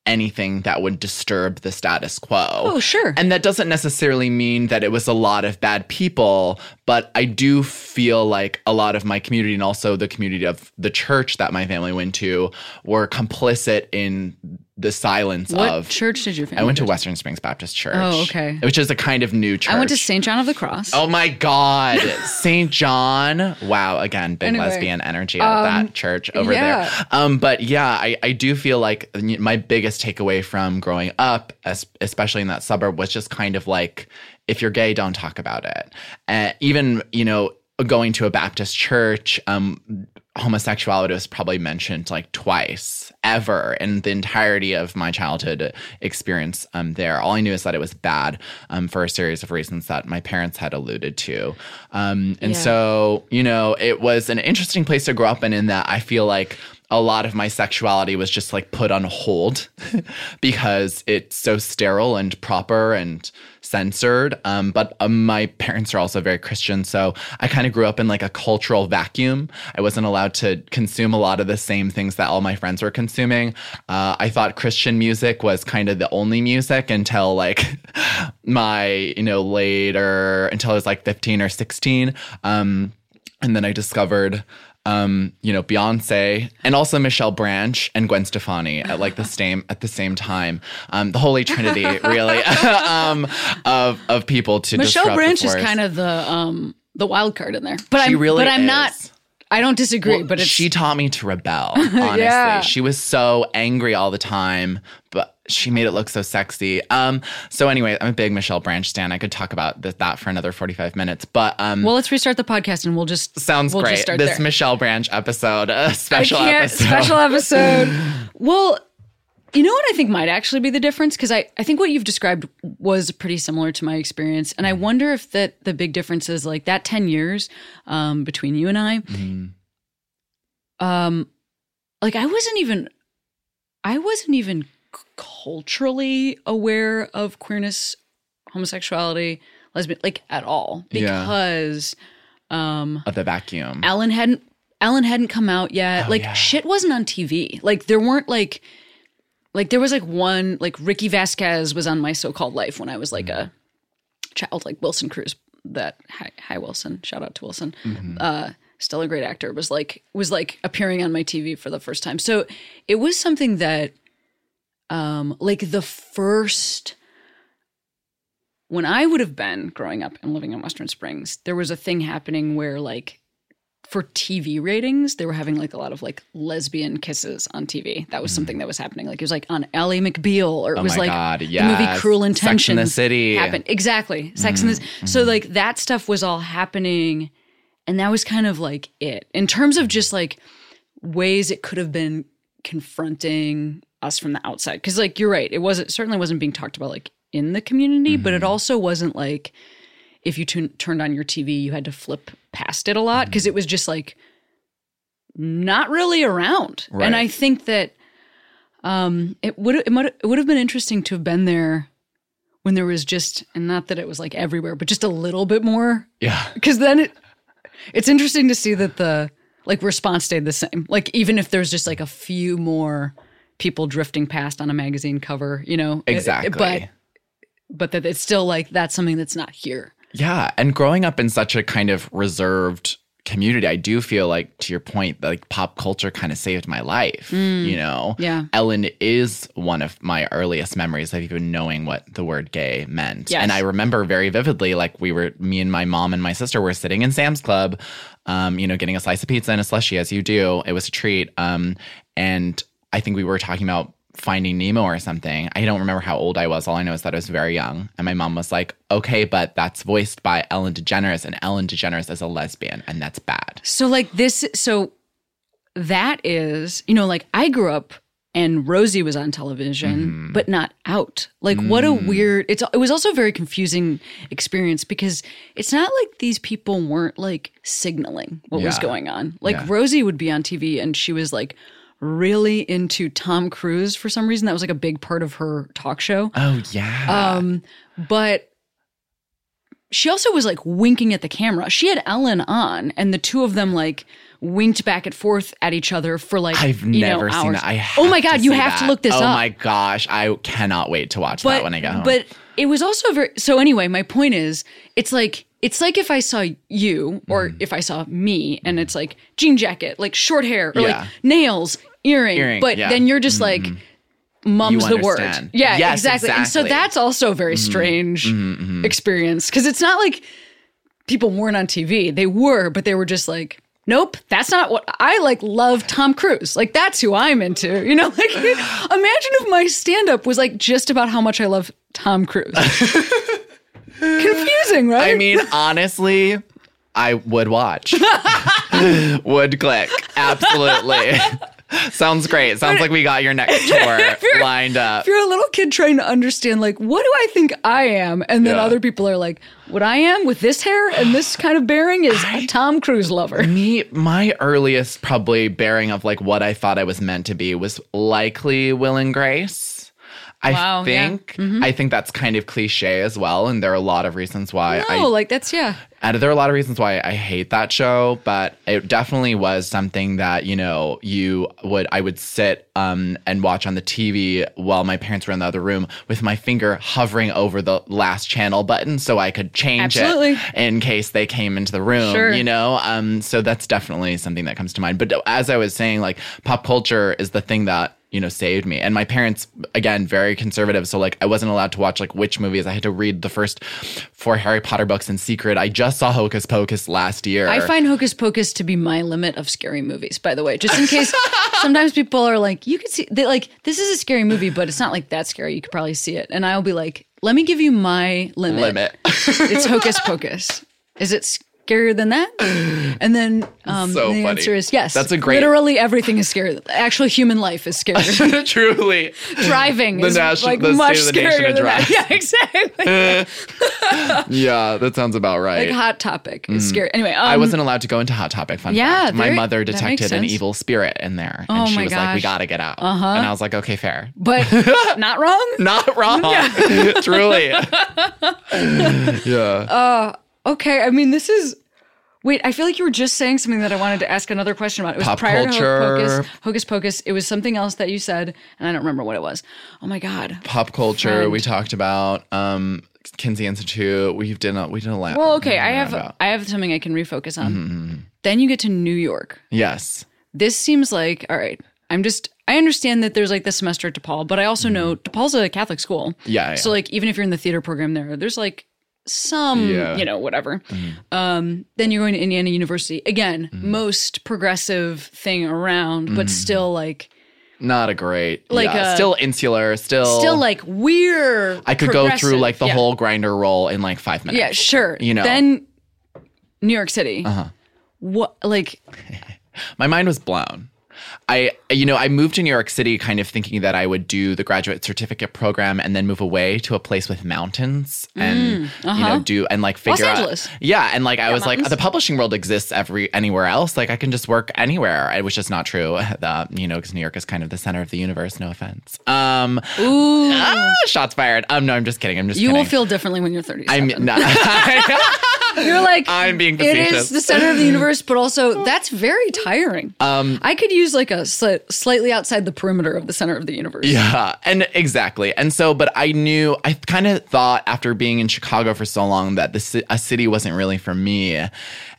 anything that would disturb the status quo. Oh, sure. And that doesn't necessarily mean that it was a lot of bad people, but I do feel like a lot of my community and also the community of the church that my family went to were complicit in the silence What of church did your family? I went to Western Springs Baptist Church. Oh, okay. Which is a kind of new church. I went to St. John of the Cross. Oh my God, St. John! Wow, again, big Anyway, lesbian energy out of that church over yeah. there. Um, but yeah, I, I do feel like my biggest takeaway from growing up, especially in that suburb, was just kind of like, if you're gay, don't talk about it. And even you know, going to a Baptist church, um, homosexuality was probably mentioned like twice ever in the entirety of my childhood experience um, there. All I knew is that it was bad um, for a series of reasons that my parents had alluded to. Um, and Yeah. so, you know, it was an interesting place to grow up in, in that I feel like a lot of my sexuality was just like put on hold because it's so sterile and proper and censored. Um, but um, my parents are also very Christian, so I kind of grew up in like a cultural vacuum. I wasn't allowed to consume a lot of the same things that all my friends were consuming. Uh, I thought Christian music was kind of the only music until like my, you know, later until I was like 15 or 16. Um, and then I discovered um, you know, Beyonce and also Michelle Branch and Gwen Stefani at like the same at the same time. Um, the Holy Trinity, really, um, of of people to Michelle Branch is kind of the um the wild card in there. But She I'm really but I'm is. not I don't disagree, Well, but it's she taught me to rebel. Honestly, Yeah. she was so angry all the time, but she made it look so sexy. Um, so anyway, I'm a big Michelle Branch stan. I could talk about th- that for another 45 minutes, but um, well, let's restart the podcast and we'll just sounds we'll great. Just start This there. Michelle Branch episode, a special episode. Special episode. well, you know what I think might actually be the difference because I, I think what you've described was pretty similar to my experience, and I wonder if that the big difference is like that ten years um, between you and I. Um, like I wasn't even, I wasn't even culturally aware of queerness, homosexuality, lesbian, like at all Yeah. because. Um, of the vacuum. Ellen hadn't Ellen hadn't come out yet. Oh, like yeah. shit wasn't on TV. Like there weren't like like there was like one like Ricky Vasquez was on my so-called life when I was like a child like Wilson Cruz that hi, hi Wilson shout out to Wilson Mm-hmm. uh still a great actor was like was like appearing on my TV for the first time so it was something that um like the first when I would have been growing up and living in Western Springs, there was a thing happening where like for TV ratings, they were having like a lot of like lesbian kisses on TV. That was something that was happening. Like it was like on Ally McBeal, or it Mm. Oh was like God, the movie yes. Cruel Sex in the City. Mm-hmm. happened exactly. Sex and the so like that stuff was all happening, and that was kind of like it in terms of just like ways it could have been confronting us from the outside. Because like you're right, it wasn't certainly wasn't being talked about like in the community, but Mm-hmm. it also wasn't like if you tun- turned on your TV, you had to flip past it a lot because Mm-hmm. it was just like not really around. Right. And I think that um, it would it might it would have been interesting to have been there when there was just and not that it was like everywhere, but just a little bit more yeah. because then it it's interesting to see that the like response stayed the same. Like even if there's just like a few more people drifting past on a magazine cover, you know, Exactly. but but that it's still like that's something that's not here. Yeah, and growing up in such a kind of reserved community, I do feel like to your point, like pop culture kind of saved my life. You know, Mm. Yeah. Ellen is one of my earliest memories of even knowing what the word gay meant, Yes. and I remember very vividly, like we were, me and my mom and my sister were sitting in Sam's Club, um, you know, getting a slice of pizza and a slushy as you do. It was a treat, um, and I think we were talking about finding Nemo or something. I don't remember how old I was. All I know is that I was very young. And my mom was like, okay, but that's voiced by Ellen DeGeneres, and Ellen DeGeneres is a lesbian, and that's bad. So like this so that is, you know, like I grew up and Rosie was on television, mm-hmm. but not out. Like what a mm. weird it's it was also a very confusing experience because it's not like these people weren't like signaling what was going on. Like Yeah. Rosie would be on TV and she was like really into Tom Cruise for some reason. That was like a big part of her talk show. Oh yeah. Um, but she also was like winking at the camera. She had Ellen on, and the two of them like winked back and forth at each other for like I've you know, never seen that. I oh my god, you have to look this oh up. Oh my gosh, I cannot wait to watch but that when I get home. but it was also very. So anyway, my point is, it's like it's like if I saw you or Mm. if I saw me, and it's like jean jacket, like short hair, or Yeah. like nails, earring, Earring, but yeah. then you're just like. Mm-hmm. Mum's the word. Yeah, Yes, exactly. And so that's also a very mm-hmm. strange mm-hmm, experience because it's not like people weren't on TV. They were, but they were just like, nope, that's not what I like. Love Tom Cruise. Like that's who I'm into. You know, like imagine if my stand up was like just about how much I love Tom Cruise. Confusing, right? I mean, honestly, I would watch. would click. Absolutely. Sounds great. Sounds like we got your next tour lined up. if you're a little kid trying to understand, like, what do I think I am? And then Yeah. other people are like, what I am with this hair and this kind of bearing is a Tom Cruise lover. Me, my earliest probably bearing of like what I thought I was meant to be was likely Will and Grace. I Wow, yeah. think I think that's kind of cliche as well, and there are a lot of reasons why I No, like that's yeah. And there are a lot of reasons why I hate that show, but it definitely was something that you know you would I would sit um, and watch on the TV while my parents were in the other room with my finger hovering over the last channel button so I could change Absolutely. it in case they came into the room. Sure. You know, um, so that's definitely something that comes to mind. But as I was saying, like pop culture is the thing that you know saved me and my parents again very conservative so like i wasn't allowed to watch like witch movies i had to read the first four harry potter books in secret i just saw hocus pocus last year I find Hocus Pocus to be my limit of scary movies, by the way. Just in case sometimes people are like, you could see they like this is a scary movie, but it's not like that scary. You could probably see it. And I'll be like, let me give you my limit. limit It's Hocus Pocus. Is it scarier than that? And then um, So the funny. answer is yes. That's a great- Literally everything is scary. Actually, human life is scary. truly Driving The is nation- like the much state of the nation scarier than that. Yeah, exactly. yeah that sounds about right like hot topic is scary. Anyway, um, I wasn't allowed to go into Hot Topic. Fun Yeah, fact. My mother detected an evil spirit in there, Oh and she my was like, "We gotta get out." Uh-huh. And I was like, "Okay, fair." but not wrong. Not wrong. Truly. yeah. Okay, I mean, this is. Wait, I feel like you were just saying something that I wanted to ask another question about. It was Pop prior culture. to Hocus Pocus. Hocus Pocus. It was something else that you said, and I don't remember what it was. Oh my god. Pop culture. Friend. We talked about um, Kinsey Institute. We did a we did a lot. Well, okay, I have about- I have something I can refocus on. Mm-hmm, Then you get to New York. Yes. This seems like all right. I'm just. I understand that there's like the semester at DePaul, but I also know DePaul's a Catholic school. Mm-hmm. Yeah, yeah. So like, even if you're in the theater program there, there's like some, Yeah. Mm-hmm. you know, whatever. Um, then you're going to Indiana University again, most progressive thing around, Mm-hmm. but still like, Not a great. Like, yeah, uh, still insular. Still. still like we're. I could go through like the yeah. whole Grindr roll in like five minutes. Yeah, sure. You know. Then New York City. Uh-huh. What like? my mind was blown. I, you know, I moved to New York City kind of thinking that I would do the graduate certificate program and then move away to a place with mountains and, you know, do and like figure out. Mm, uh-huh. Angeles. Yeah. And like, I was like, the publishing world exists every, anywhere else. Like, I can just work anywhere. It was just not true. The, you know, because New York is kind of the center of the universe. No offense. Um, Ooh, ah, shots fired. Um, no, I'm just kidding. I'm just you kidding. will feel differently when you're 30. I'm not. You're like I'm being It is the center of the universe, but also that's very tiring. Um, I could use like a sli- slightly outside the perimeter of the center of the universe. Yeah, and exactly. And so, but I knew, I kind of thought after being in Chicago for so long that the a city wasn't really for me.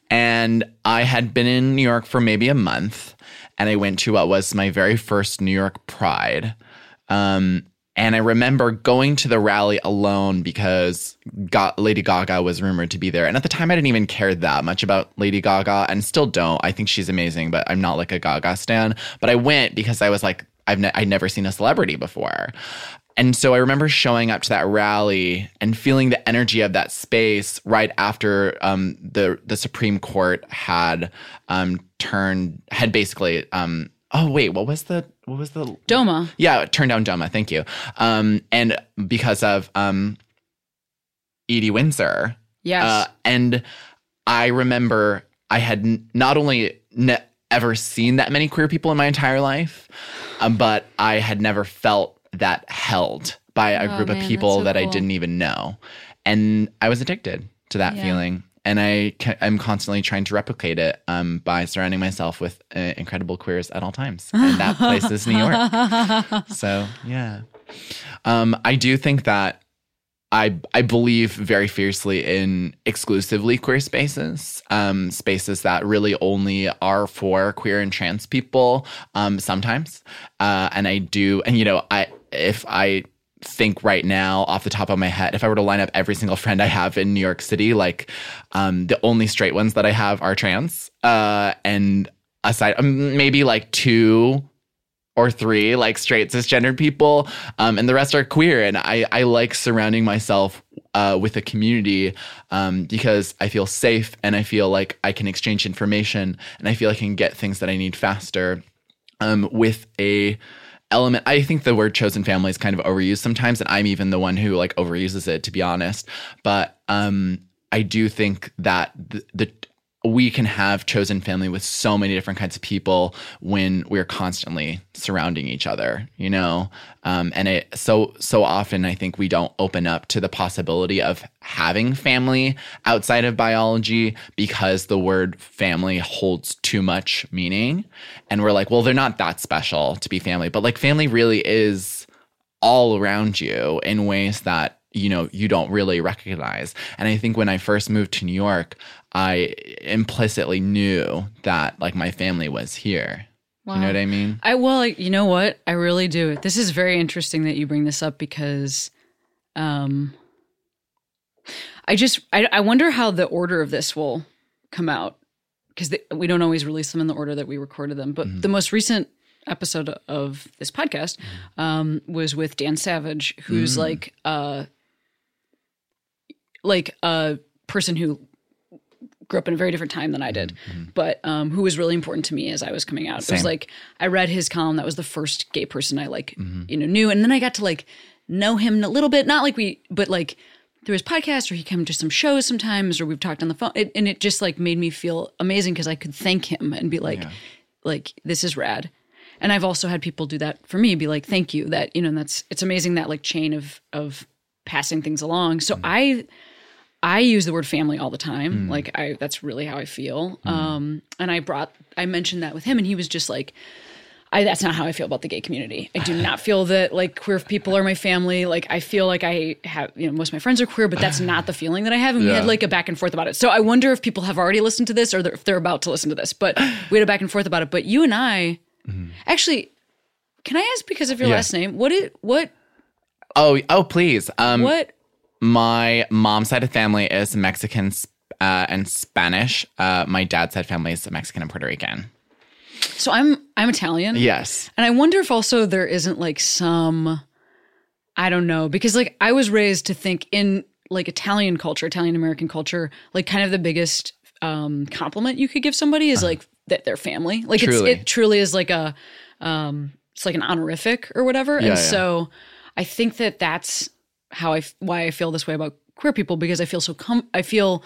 And I had been in New York for maybe a month, and I went to what was my very first New York Pride. Um, and I remember going to the rally alone because Ga- Lady Gaga was rumored to be there. And at the time, I didn't even care that much about Lady Gaga and still don't. I think she's amazing, but I'm not like a Gaga stan. But I went because I was like, I've ne- I'd never seen a celebrity before. And so I remember showing up to that rally and feeling the energy of that space right after um, the the Supreme Court had um, turned had basically um, oh wait what was the what was the Doma. yeah, turn down Doma. Thank you. Um, and because of um, Edie Windsor. Yes. Uh, and I remember I had n- not only ne- ever seen that many queer people in my entire life, um, but I had never felt that held by a Oh, group man, of people so that I didn't even know, and I was addicted to that Yeah. feeling. And I, I'm constantly trying to replicate it um, by surrounding myself with uh, incredible queers at all times, and that place is New York. So yeah, um, I do think that I I believe very fiercely in exclusively queer spaces, um, spaces that really only are for queer and trans people. Um, sometimes, uh, and I do, and you know, I if I think right now off the top of my head if i were to line up every single friend i have in new york city like um the only straight ones that i have are trans uh and aside um, maybe like two or three like straight cisgendered people um, and the rest are queer and i, I like surrounding myself uh, with a community um, because i feel safe and i feel like i can exchange information and i feel i can get things that i need faster um, with a element i think the word chosen family is kind of overused sometimes and i'm even the one who like overuses it to be honest. But um, i do think that the, the we can have chosen family with so many different kinds of people when we're constantly surrounding each other you know? Um, and it so so often i think we don't open up to the possibility of having family outside of biology because the word family holds too much meaning. And we're like well they're not that special to be family but like family really is all around you in ways that you know you don't really recognize. And i think when i first moved to new york i implicitly knew that like my family was here. You know what i mean? I well, you know what? I really do. This is very interesting that you bring this up because um I just I, I wonder how the order of this will come out because we don't always release them in the order that we recorded them. But the most recent episode of this podcast um, was with Dan Savage, who's like uh like a person who grew up in a very different time than I did, but um, who was really important to me as I was coming out. It was like I read his column. That was the first gay person I like, you know, knew, and then I got to like know him a little bit. Not like we, but like through his podcast, or he came to some shows sometimes, or we've talked on the phone, it, and it just like made me feel amazing because I could thank him and be like, like this is rad. And I've also had people do that for me, be like, thank you. That you know, and that's it's amazing that like chain of of passing things along. So I I use the word family all the time. Like I that's really how I feel. Um and I brought I mentioned that with him and he was just like I that's not how I feel about the gay community. I do not feel that like queer people are my family. Like I feel like I have you know most of my friends are queer, but that's not the feeling that I have. And we had like a back and forth about it. So I wonder if people have already listened to this or they're- if they're about to listen to this. But we had a back and forth about it. But you and I actually can I ask because of your Yeah. last name? What it what oh oh please um what my mom's side of family is mexican uh, and spanish uh, my dad's side family is mexican and puerto rican so I'm I'm Italian. yes And I wonder if also there isn't like some, I don't know, because like I was raised to think in like Italian culture, Italian American culture, like kind of the biggest um, compliment you could give somebody is like that they're family. Like Uh-huh. Truly. it's it truly is like a, um, it's like an honorific or whatever. Yeah, and yeah. so I think that that's how I why I feel this way about queer people because I feel so com- I feel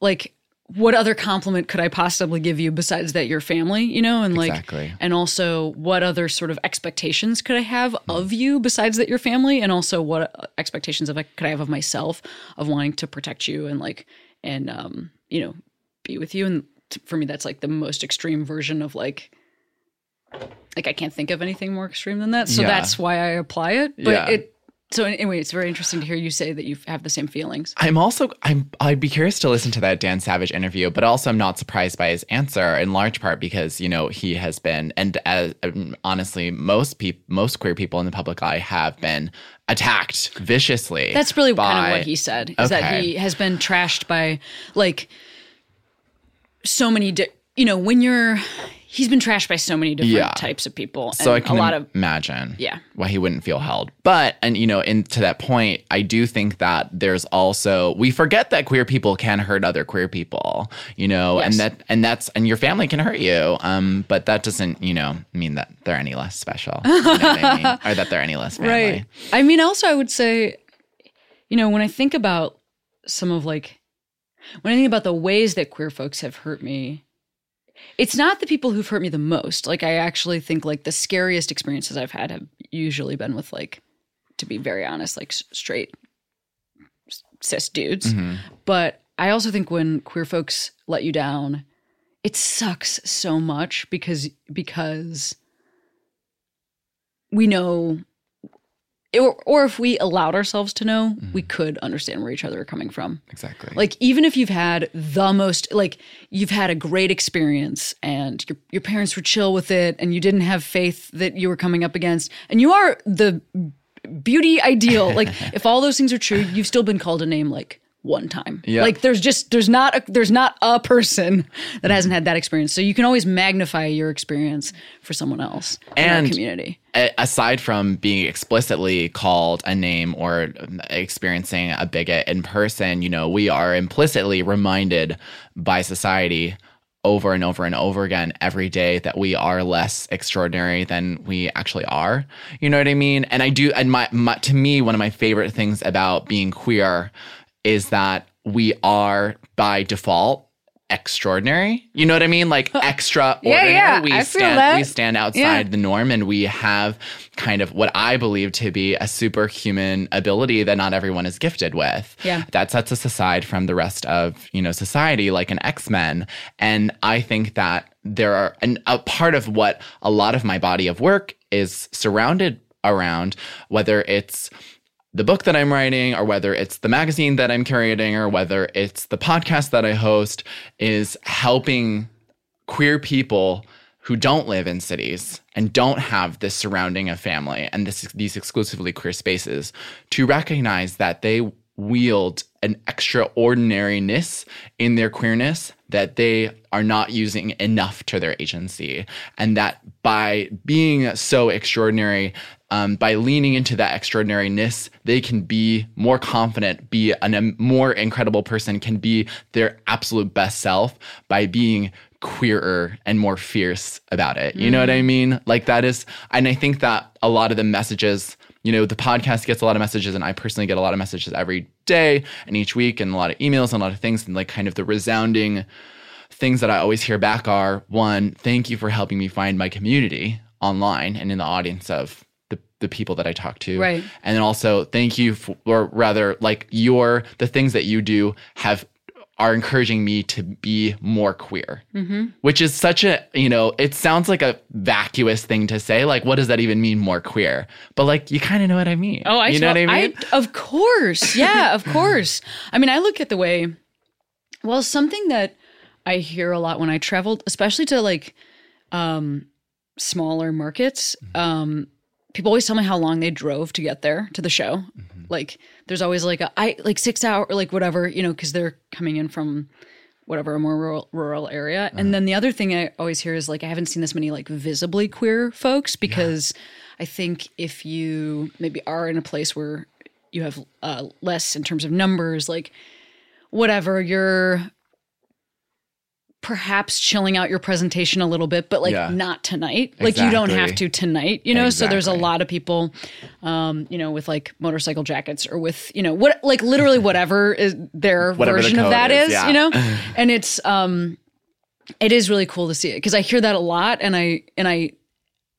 like what other compliment could I possibly give you besides that you're family, you know, and like Exactly. and also what other sort of expectations could I have of you besides that you're family and also what expectations of could I have of myself of wanting to protect you and like and um you know be with you and t- for me that's like the most extreme version of like like I can't think of anything more extreme than that so Yeah. that's why I apply it but Yeah. it so anyway it's very interesting to hear you say that you have the same feelings I'm also I'm I'd be curious to listen to that Dan Savage interview, but also I'm not surprised by his answer in large part because you know he has been and as um, honestly most people most queer people in the public eye have been attacked viciously. That's really kind of what he said is that he has been trashed by like so many di- you know when you're he's been trashed by so many different Yeah. types of people and So I can a lot of imagine Yeah. why he wouldn't feel held. But and you know, and to that point, I do think that there's also we forget that queer people can hurt other queer people, you know, and that and that's and your family can hurt you. Um, but that doesn't, you know, mean that they're any less special. You know I mean? Or that they're any less family. right i mean also i would say you know when i think about some of like when i think about the ways that queer folks have hurt me it's not the people who've hurt me the most. Like I actually think like the scariest experiences I've had have usually been with like, to be very honest, like straight cis dudes. Mm-hmm. But I also think when queer folks let you down, it sucks so much because because we know or, or if we allowed ourselves to know, we mm-hmm. could understand where each other are coming from. Exactly. Like even if you've had the most like you've had a great experience and your your parents were chill with it and you didn't have faith that you were coming up against and you are the beauty ideal. Like if all those things are true, you've still been called a name like one time. Yeah. Like there's just there's not a, there's not a person that hasn't mm-hmm. had that experience. So you can always magnify your experience for someone else in And- our community. Aside from being explicitly called a name or experiencing a bigot in person, you know, we are implicitly reminded by society over and over and over again every day that we are less extraordinary than we actually are. You know what I mean? And I do, and my, my to me, one of my favorite things about being queer is that we are by default extraordinary. You know what I mean? Like extraordinary. yeah, we I feel stand that. we stand outside Yeah. the norm and we have kind of what I believe to be a superhuman ability that not everyone is gifted with. Yeah. That sets us aside from the rest of, you know, society like an X-Men. And I think that there are and a part of what a lot of my body of work is surrounded around, whether it's the book that I'm writing, or whether it's the magazine that I'm curating, or whether it's the podcast that I host, is helping queer people who don't live in cities and don't have this surrounding of family and this, these exclusively queer spaces to recognize that they wield an extraordinariness in their queerness that they are not using enough to their agency and that by being so extraordinary um, by leaning into that extraordinariness they can be more confident be an, a more incredible person can be their absolute best self by being queerer and more fierce about it. You know what I mean? Like that is, and I think that a lot of the messages, you know, the podcast gets a lot of messages, and I personally get a lot of messages every day and each week, and a lot of emails and a lot of things, and like kind of the resounding things that I always hear back are one, thank you for helping me find my community online and in the audience of the, the people that I talk to. Right. And then also thank you for, or rather like your, the things that you do have are encouraging me to be more queer, Mm-hmm. which is such a, you know, it sounds like a vacuous thing to say. Like, what does that even mean, more queer? But like, you kind of know what I mean. Oh, I you know what I mean? of course. Yeah, of course. I mean, I look at the way, well, something that I hear a lot when I traveled, especially to like um, smaller markets. Um, people always tell me how long they drove to get there to the show. Like, there's always like a I like six hour like whatever you know because they're coming in from whatever a more rural, rural area. And then the other thing I always hear is like I haven't seen this many like visibly queer folks because I think if you maybe are in a place where you have uh, less in terms of numbers, like whatever, you're perhaps chilling out your presentation a little bit, but like Yeah. not tonight. Like you don't have to tonight, you know? So there's a lot of people, um, you know, with like motorcycle jackets or with, you know, what, like literally whatever is their Whatever the version of that is, is, yeah. you know? And it's, um, it is really cool to see it because I hear that a lot and I, and I,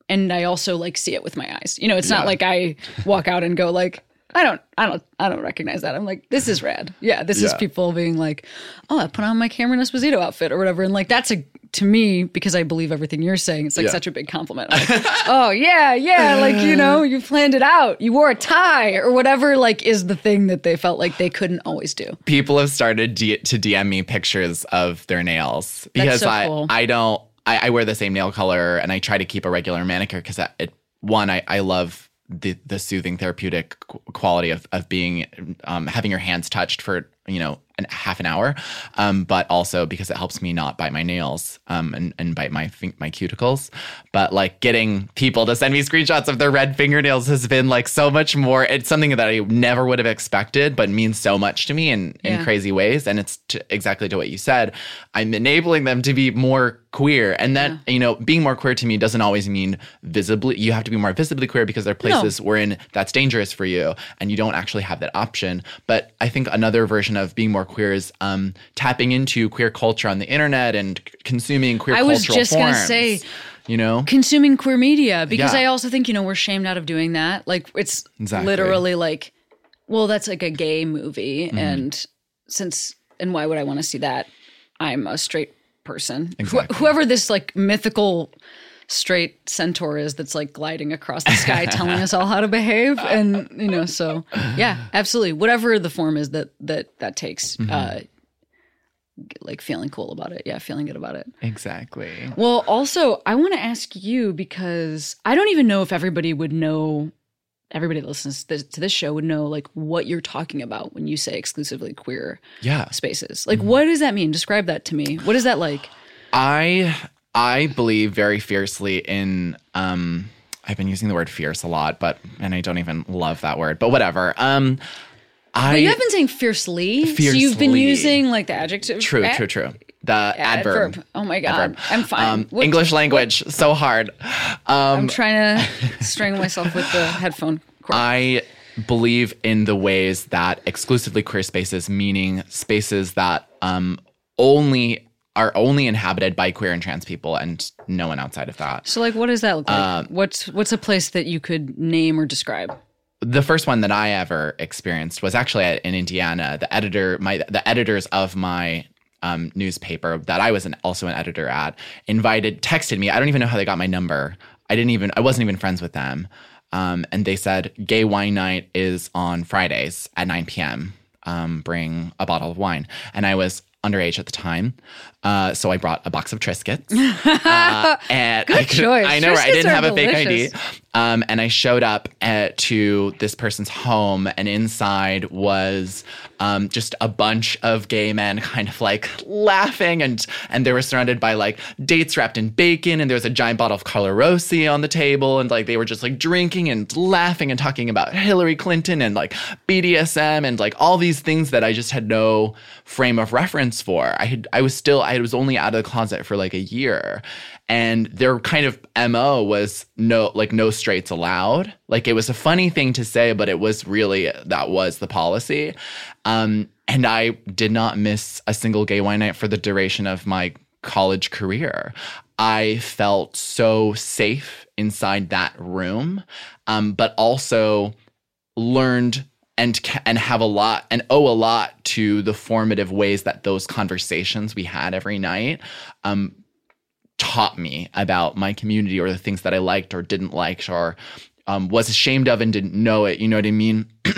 and I also like see it with my eyes. You know, it's not like I walk out and go like, I don't, I don't, I don't recognize that. I'm like, this is rad. Yeah, this is people being like, oh, I put on my Cameron Esposito outfit or whatever, and like that's a to me because I believe everything you're saying. It's like Yeah. such a big compliment. Like, oh yeah, yeah, like you know, you planned it out. You wore a tie or whatever. Like is the thing that they felt like they couldn't always do. people have started D- to DM me pictures of their nails because so I cool. I don't I, I wear the same nail color and I try to keep a regular manicure because it one I, I love the the soothing therapeutic quality of of being um, having your hands touched for you know an, half an hour, um, but also because it helps me not bite my nails um, and and bite my my cuticles. But like getting people to send me screenshots of their red fingernails has been like so much more. It's something that I never would have expected, but means so much to me in in crazy ways. And it's to, exactly to what you said. I'm enabling them to be more queer and that you know being more queer to me doesn't always mean visibly you have to be more visibly queer because there are places wherein that's dangerous for you and you don't actually have that option but i think another version of being more queer is um, tapping into queer culture on the internet and consuming queer I was just gonna say- you know consuming queer media because Yeah. I also think you know we're shamed out of doing that. Like it's Exactly. literally like, well, that's like a gay movie, Mm-hmm. and since and why would I want to see that? I'm a straight person. Wh- whoever this like mythical straight centaur is that's like gliding across the sky telling us all how to behave and you know so yeah absolutely. Whatever the form is that that that takes Mm-hmm. uh like feeling cool about it. Yeah feeling good about it. Exactly. Well, also, I want to ask you because I don't even know if everybody would know, everybody that listens to this, to this show would know like what you're talking about when you say exclusively queer yeah spaces. Like, what does that mean? Describe that to me. What is that like? I I believe very fiercely in um I've been using the word fierce a lot, but and I don't even love that word, but whatever. Um I But you have been saying fiercely, so you've been using like the adjective. true, ad- true, true. The adverb. Adverb. Oh my god, Adverb. I'm fine. Um, What- English language, so hard. Um, I'm trying to strangle myself with the headphone cord. I believe in the ways that exclusively queer spaces, meaning spaces that um, only are only inhabited by queer and trans people and no one outside of that. so, like, what does that look like? Um, what's what's a place that you could name or describe? the first one that I ever experienced was actually at, in Indiana. The editor, my the editors of my um, newspaper that I was an, also an editor at, invited, texted me. I don't even know how they got my number. I didn't even. I wasn't even friends with them. Um, and they said, "Gay wine night is on Fridays at 9 p.m. Um, bring a bottle of wine." And I was underage at the time, uh, so I brought a box of Triscuits. uh, and I, could- choice. I know, right? I didn't have a fake. ID. Um, and I showed up at, to this person's home, and inside was um, just a bunch of gay men, kind of like laughing, and and they were surrounded by like dates wrapped in bacon, and there was a giant bottle of Carlo Rossi on the table, and like they were just like drinking and laughing and talking about Hillary Clinton and like BDSM and like all these things that I just had no frame of reference for. I had I was still I was only out of the closet for like a year. And their kind of mo was no like no straights allowed. Like it was a funny thing to say but it was really that was the policy. Um and i did not miss a single gay wine night for the duration of my college career. I felt so safe inside that room um but also learned and and have a lot and owe a lot to the formative ways that those conversations we had every night um, taught me about my community or the things that I liked or didn't like or um, was ashamed of and didn't know it. You know what I mean?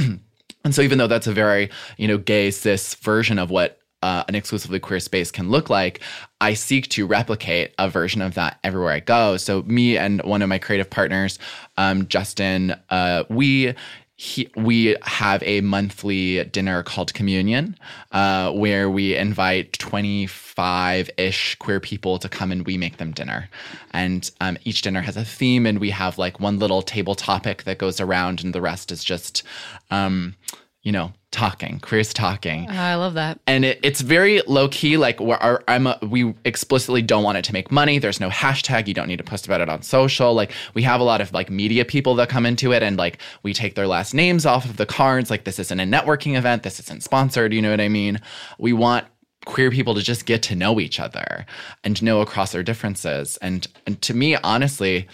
and so even though that's a very you know gay cis version of what uh, an exclusively queer space can look like, I seek to replicate a version of that everywhere I go. So me and one of my creative partners, um, Justin, uh, we he, we have a monthly dinner called Communion, uh, where we invite 25 ish queer people to come and we make them dinner. And um, each dinner has a theme, and we have like one little table topic that goes around, and the rest is just, um, you know, talking, queers talking ah, I love that. and it, it's very low key. Like we're, our, I'm a, we explicitly don't want it to make money. There's no hashtag. You don't need to post about it on social. Like we have a lot of like media people that come into it, and like we take their last names off of the cards. Like this isn't a networking event. This isn't sponsored. You know what I mean? We want queer people to just get to know each other and know across their differences. And and to me, honestly,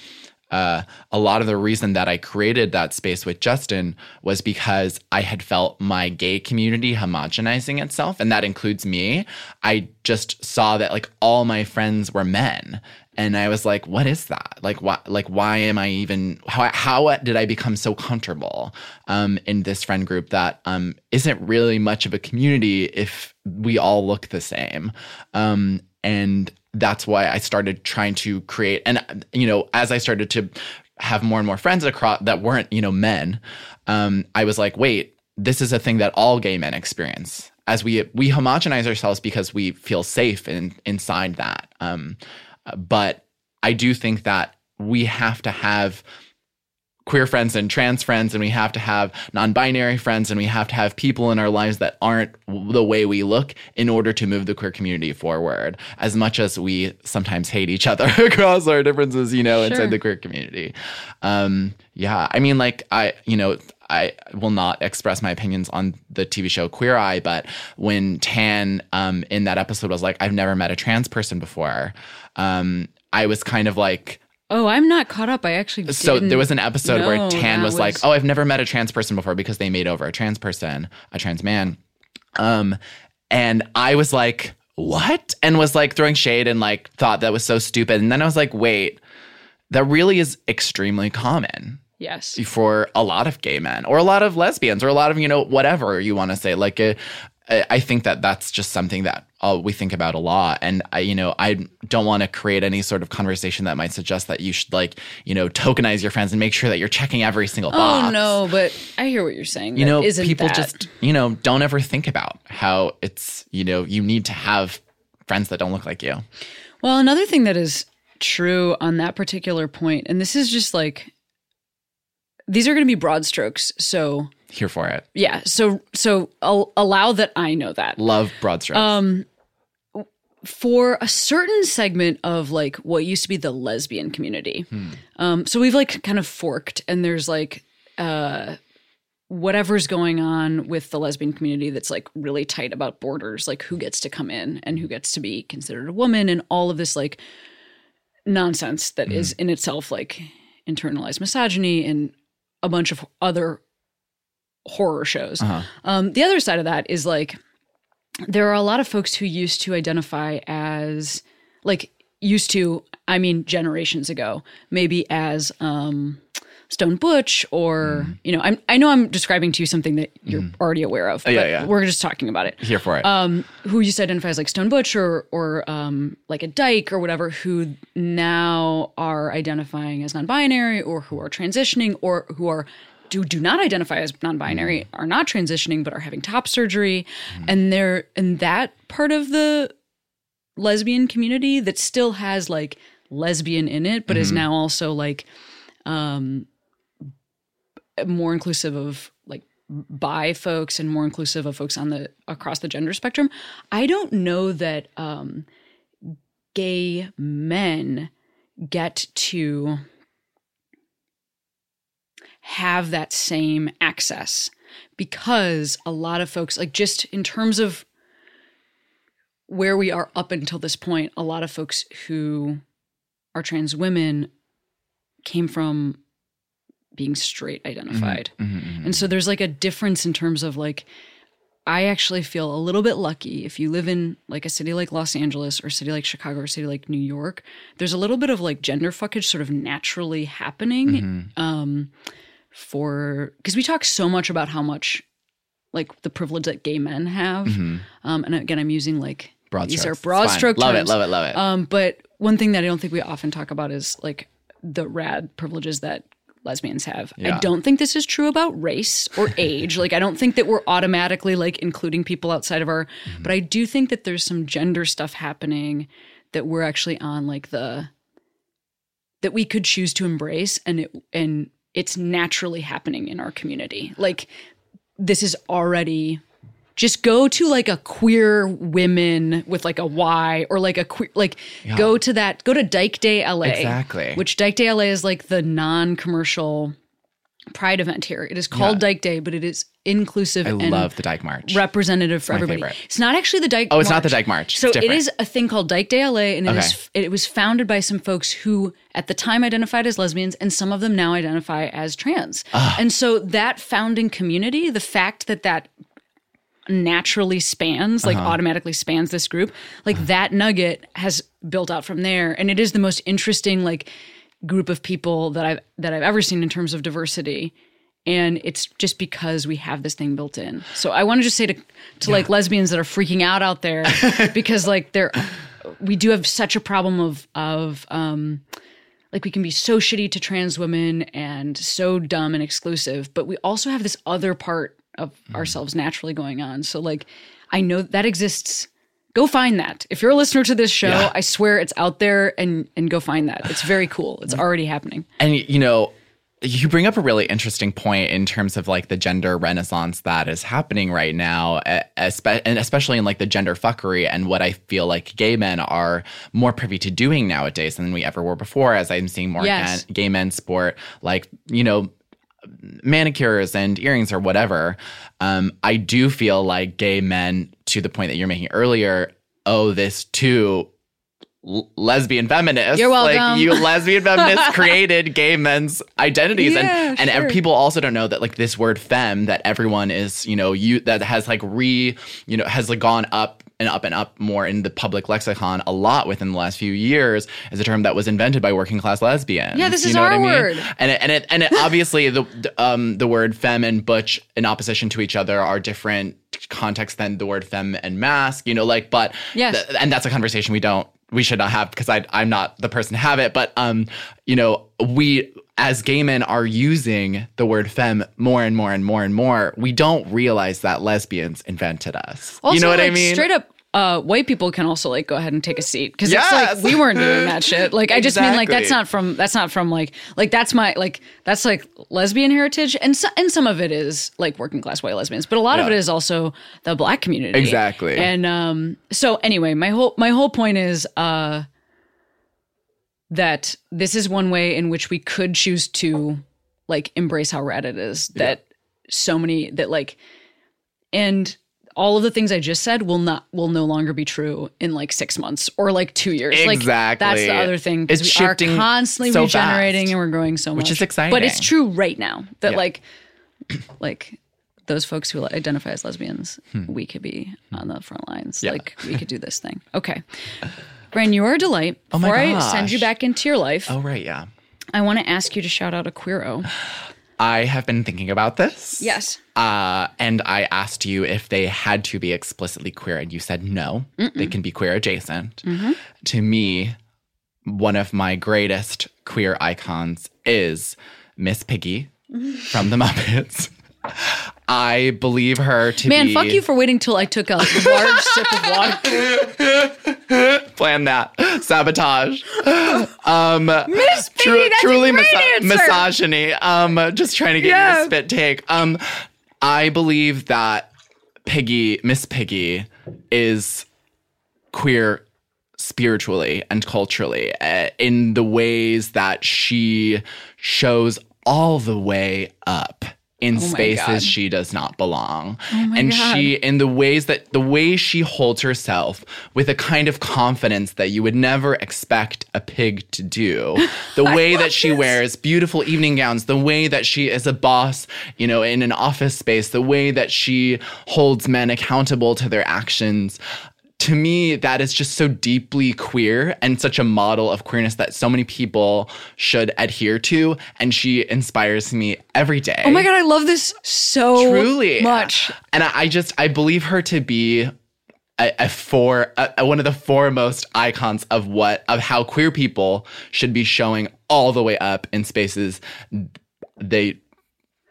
uh, a lot of the reason that I created that space with Justin was because I had felt my gay community homogenizing itself, and that includes me. I just saw that like all my friends were men, and I was like, "What is that? Like, why? Like, why am I even? How, how did I become so comfortable um, in this friend group that um, isn't really much of a community if we all look the same?" Um, and that's why I started trying to create and you know as I started to have more and more friends across that weren't you know men um, I was like wait this is a thing that all gay men experience. As we we homogenize ourselves because we feel safe in inside that. Um, but I do think that we have to have queer friends and trans friends and we have to have non-binary friends and we have to have people in our lives that aren't the way we look in order to move the queer community forward as much as we sometimes hate each other across our differences you know Sure. inside the queer community um yeah i mean like i you know I will not express my opinions on the TV show Queer Eye, but when Tan um, in that episode was like, I've never met a trans person before, um, I was kind of like, Oh, I'm not caught up. I actually so there was an episode where Tan that was, like, "Oh, I've never met a trans person before because they made over a trans person, a trans man." Um, and I was like, "What?" and was like throwing shade and like thought that was so stupid. And then I was like, "Wait, that really is extremely common." yes, for a lot of gay men or a lot of lesbians or a lot of you know whatever you want to say like uh, I I think that that's just something that uh, we think about a lot and I you know I don't want to create any sort of conversation that might suggest that you should like you know tokenize your friends and make sure that you're checking every single box Oh no, but I hear what you're saying. you know people that- just you know don't ever think about how it's you know you need to have friends that don't look like you Well, another thing that is true on that particular point, and this is just like these are going to be broad strokes. So here for it yeah, so so I'll allow that I know that. love broad strokes Um, for a certain segment of like what used to be the lesbian community. Um, so we've like kind of forked, and there's like uh, whatever's going on with the lesbian community that's like really tight about borders, like who gets to come in and who gets to be considered a woman, and all of this like nonsense that is in itself like internalized misogyny and a bunch of other horror shows. Uh-huh. Um, the other side of that is like there are a lot of folks who used to identify as like used to i mean generations ago maybe as um stone butch or you know I'm, i know i'm describing to you something that you're already aware of yeah, but yeah. we're just talking about it. Here for it. Um, who used to identify as like Stone Butch or or um, like a dyke or whatever, who now are identifying as non-binary or who are transitioning or who are do do not identify as non-binary, are not transitioning but are having top surgery, and they're in that part of the lesbian community that still has like lesbian in it, but is now also like um more inclusive of like bi folks and more inclusive of folks on the across the gender spectrum. I don't know that um gay men get to have that same access because a lot of folks like just in terms of where we are up until this point a lot of folks who are trans women came from being straight identified Mhm, and so there's like a difference in terms of like I actually feel a little bit lucky if you live in like a city like Los Angeles or a city like Chicago or a city like New York. There's a little bit of like gender fuckage sort of naturally happening Mm-hmm. um, for because we talk so much about how much like the privilege that gay men have. Um, and again, I'm using like Mm-hmm. broad these strokes. are broad fine. stroke love terms. it love it love it Um, but one thing that I don't think we often talk about is like the rad privileges that lesbians have. Yeah. I don't think this is true about race or age. like I don't think that we're automatically like including people outside of our but I do think that there's some gender stuff happening that we're actually on like the that we could choose to embrace and it and it's naturally happening in our community. Like this is already just go to like a queer women with like a Y or like a queer like go to that go to Dyke Day LA. Exactly. Which Dyke Day LA is like the non-commercial pride event here. It is called Yeah. Dyke Day, but it is inclusive i and love the dyke march representative for everybody. favorite. It's not actually the Dyke Oh, it's not the Dyke March. So it is a thing called Dyke Day LA, and it, is, it was founded by some folks who at the time identified as lesbians, and some of them now identify as trans. Ah. And so that founding community, the fact that that naturally spans, like uh-huh. automatically spans this group, like that nugget has built out from there, and it is the most interesting like group of people that I've that I've ever seen in terms of diversity. And it's just because we have this thing built in. So I want to just say to to like lesbians that are freaking out out there because like they're we do have such a problem of of um like we can be so shitty to trans women and so dumb and exclusive, but we also have this other part of ourselves naturally going on. So like I know that exists. Go find that. If you're a listener to this show, Yeah. I swear it's out there and and go find that. It's very cool. It's already happening. and you know you bring up a really interesting point in terms of like the gender renaissance that is happening right now, and especially in like the gender fuckery and what I feel like gay men are more privy to doing nowadays than we ever were before. As I'm seeing more Yes. gay men sport like you know manicures and earrings or whatever. Um, I do feel like gay men, to the point that you're making earlier, owe this to l- lesbian feminists. You're Like welcome. you lesbian feminists created gay men's identities, Yeah, and and ev- people also don't know that like this word femme that everyone is you know you that has like re you know has like gone up. And up and up more in the public lexicon a lot within the last few years is a term that was invented by working class lesbians. Yeah, this You is our I mean? word. and it, and it and it obviously the the, um the word femme and butch in opposition to each other are different contexts than the word femme and masc you know like but Yes. th- and that's a conversation we don't we should not have because I I'm not the person to have it but um you know we as gay men are using the word femme more and more and more and more we don't realize that lesbians invented us Also, you know what I mean Straight up, uh, white people can also like go ahead and take a seat because Yes! it's like we weren't doing that shit. Like I just mean like that's not from that's not from like like that's my like that's like lesbian heritage and so, and some of it is like working class white lesbians, but a lot of it is also the black community. Exactly. And um, so anyway, my whole my whole point is uh that this is one way in which we could choose to like embrace how rad it is that so many that like and all of the things I just said will not will no longer be true in like six months or like two years. Like that's the other thing because we are shifting constantly so regenerating fast, and we're growing so much, which is exciting. But it's true right now that Yeah. like like those folks who identify as lesbians, we could be on the front lines. Hmm. Yeah. Like we could do this thing. Okay. Brian, you are a delight. Oh my Before I send you back into your life, oh right yeah I want to ask you to shout out a queero. I have been thinking about this Yes. Uh, and I asked you if they had to be explicitly queer, and you said no, they can be queer adjacent. Mm-hmm. To me, one of my greatest queer icons is Miss Piggy from the Muppets. I believe her to be. Man, be. fuck you for waiting till I took a large sip of water. plan that sabotage. Um, Miss Piggy, tru- that's truly a great misa- answer. misogyny. Um, just trying to get you Yeah. to spit take. Um, I believe that Piggy, Miss Piggy, is queer spiritually and culturally uh, in the ways that she shows all the way up in Oh spaces she does not belong. my and God. she in the ways that the way she holds herself with a kind of confidence that you would never expect a pig to do. The way that she wears beautiful evening gowns, the way that she is a boss, you know, in an office space, the way that she holds men accountable to their actions to me, that is just so deeply queer and such a model of queerness that so many people should adhere to. And she inspires me every day. Oh my god, I love this so Truly. much. And I, I just, I believe her to be a, a for a, one of the foremost icons of what of how queer people should be showing all the way up in spaces they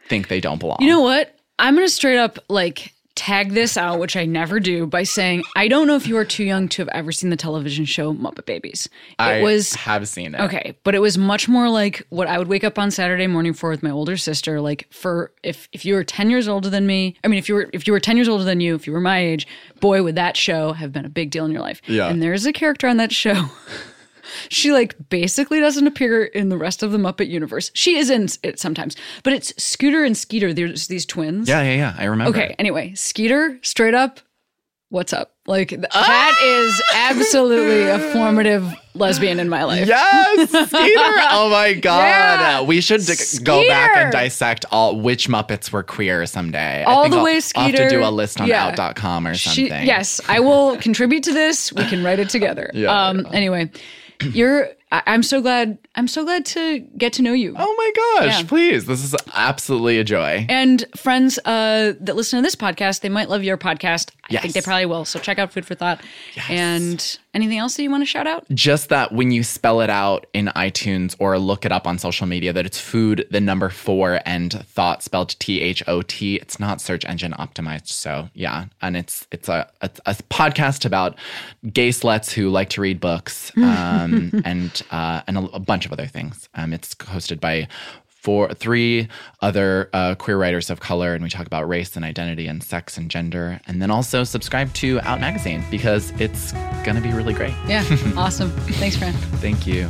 think they don't belong. You know what? I'm gonna straight up like tag this out, which I never do, by saying I don't know if you are too young to have ever seen the television show Muppet Babies. It I was have seen it. Okay, but it was much more like what I would wake up on Saturday morning for with my older sister. Like for if if you were ten years older than me, I mean if you were if you were ten years older than you, if you were my age, boy would that show have been a big deal in your life. Yeah. And there's a character on that show. she like basically doesn't appear in the rest of the Muppet universe. She is in it sometimes, but it's Scooter and Skeeter. There's these twins. Yeah, yeah, yeah. I remember. Okay. Anyway, Skeeter, straight up, what's up? Like th- that is absolutely a formative lesbian in my life. Yes, Skeeter. Oh my god. Yeah. We should d- go back and dissect all which Muppets were queer someday. I All think the I'll- way I'll have to do a list on yeah. out.com or She- something. yes, I will contribute to this. We can write it together. Yeah, um. Anyway, you're. I, I'm so glad. I'm so glad to get to know you. Oh my gosh, Yeah. please. This is absolutely a joy. And friends uh, that listen to this podcast, they might love your podcast. I think they probably will. So check out Food for Thought. And anything else that you want to shout out? Just that when you spell it out in iTunes or look it up on social media, that it's food, the number four, and thought spelled T H O T. It's not search engine optimized. So yeah, and it's it's a it's a podcast about gay sluts who like to read books, um, and uh, and a, a bunch of other things. Um, it's hosted by four, three other uh, queer writers of color, and we talk about race and identity and sex and gender. And then also subscribe to Out Magazine because it's gonna be really great. Yeah, awesome. Thanks, Fran. Thank you.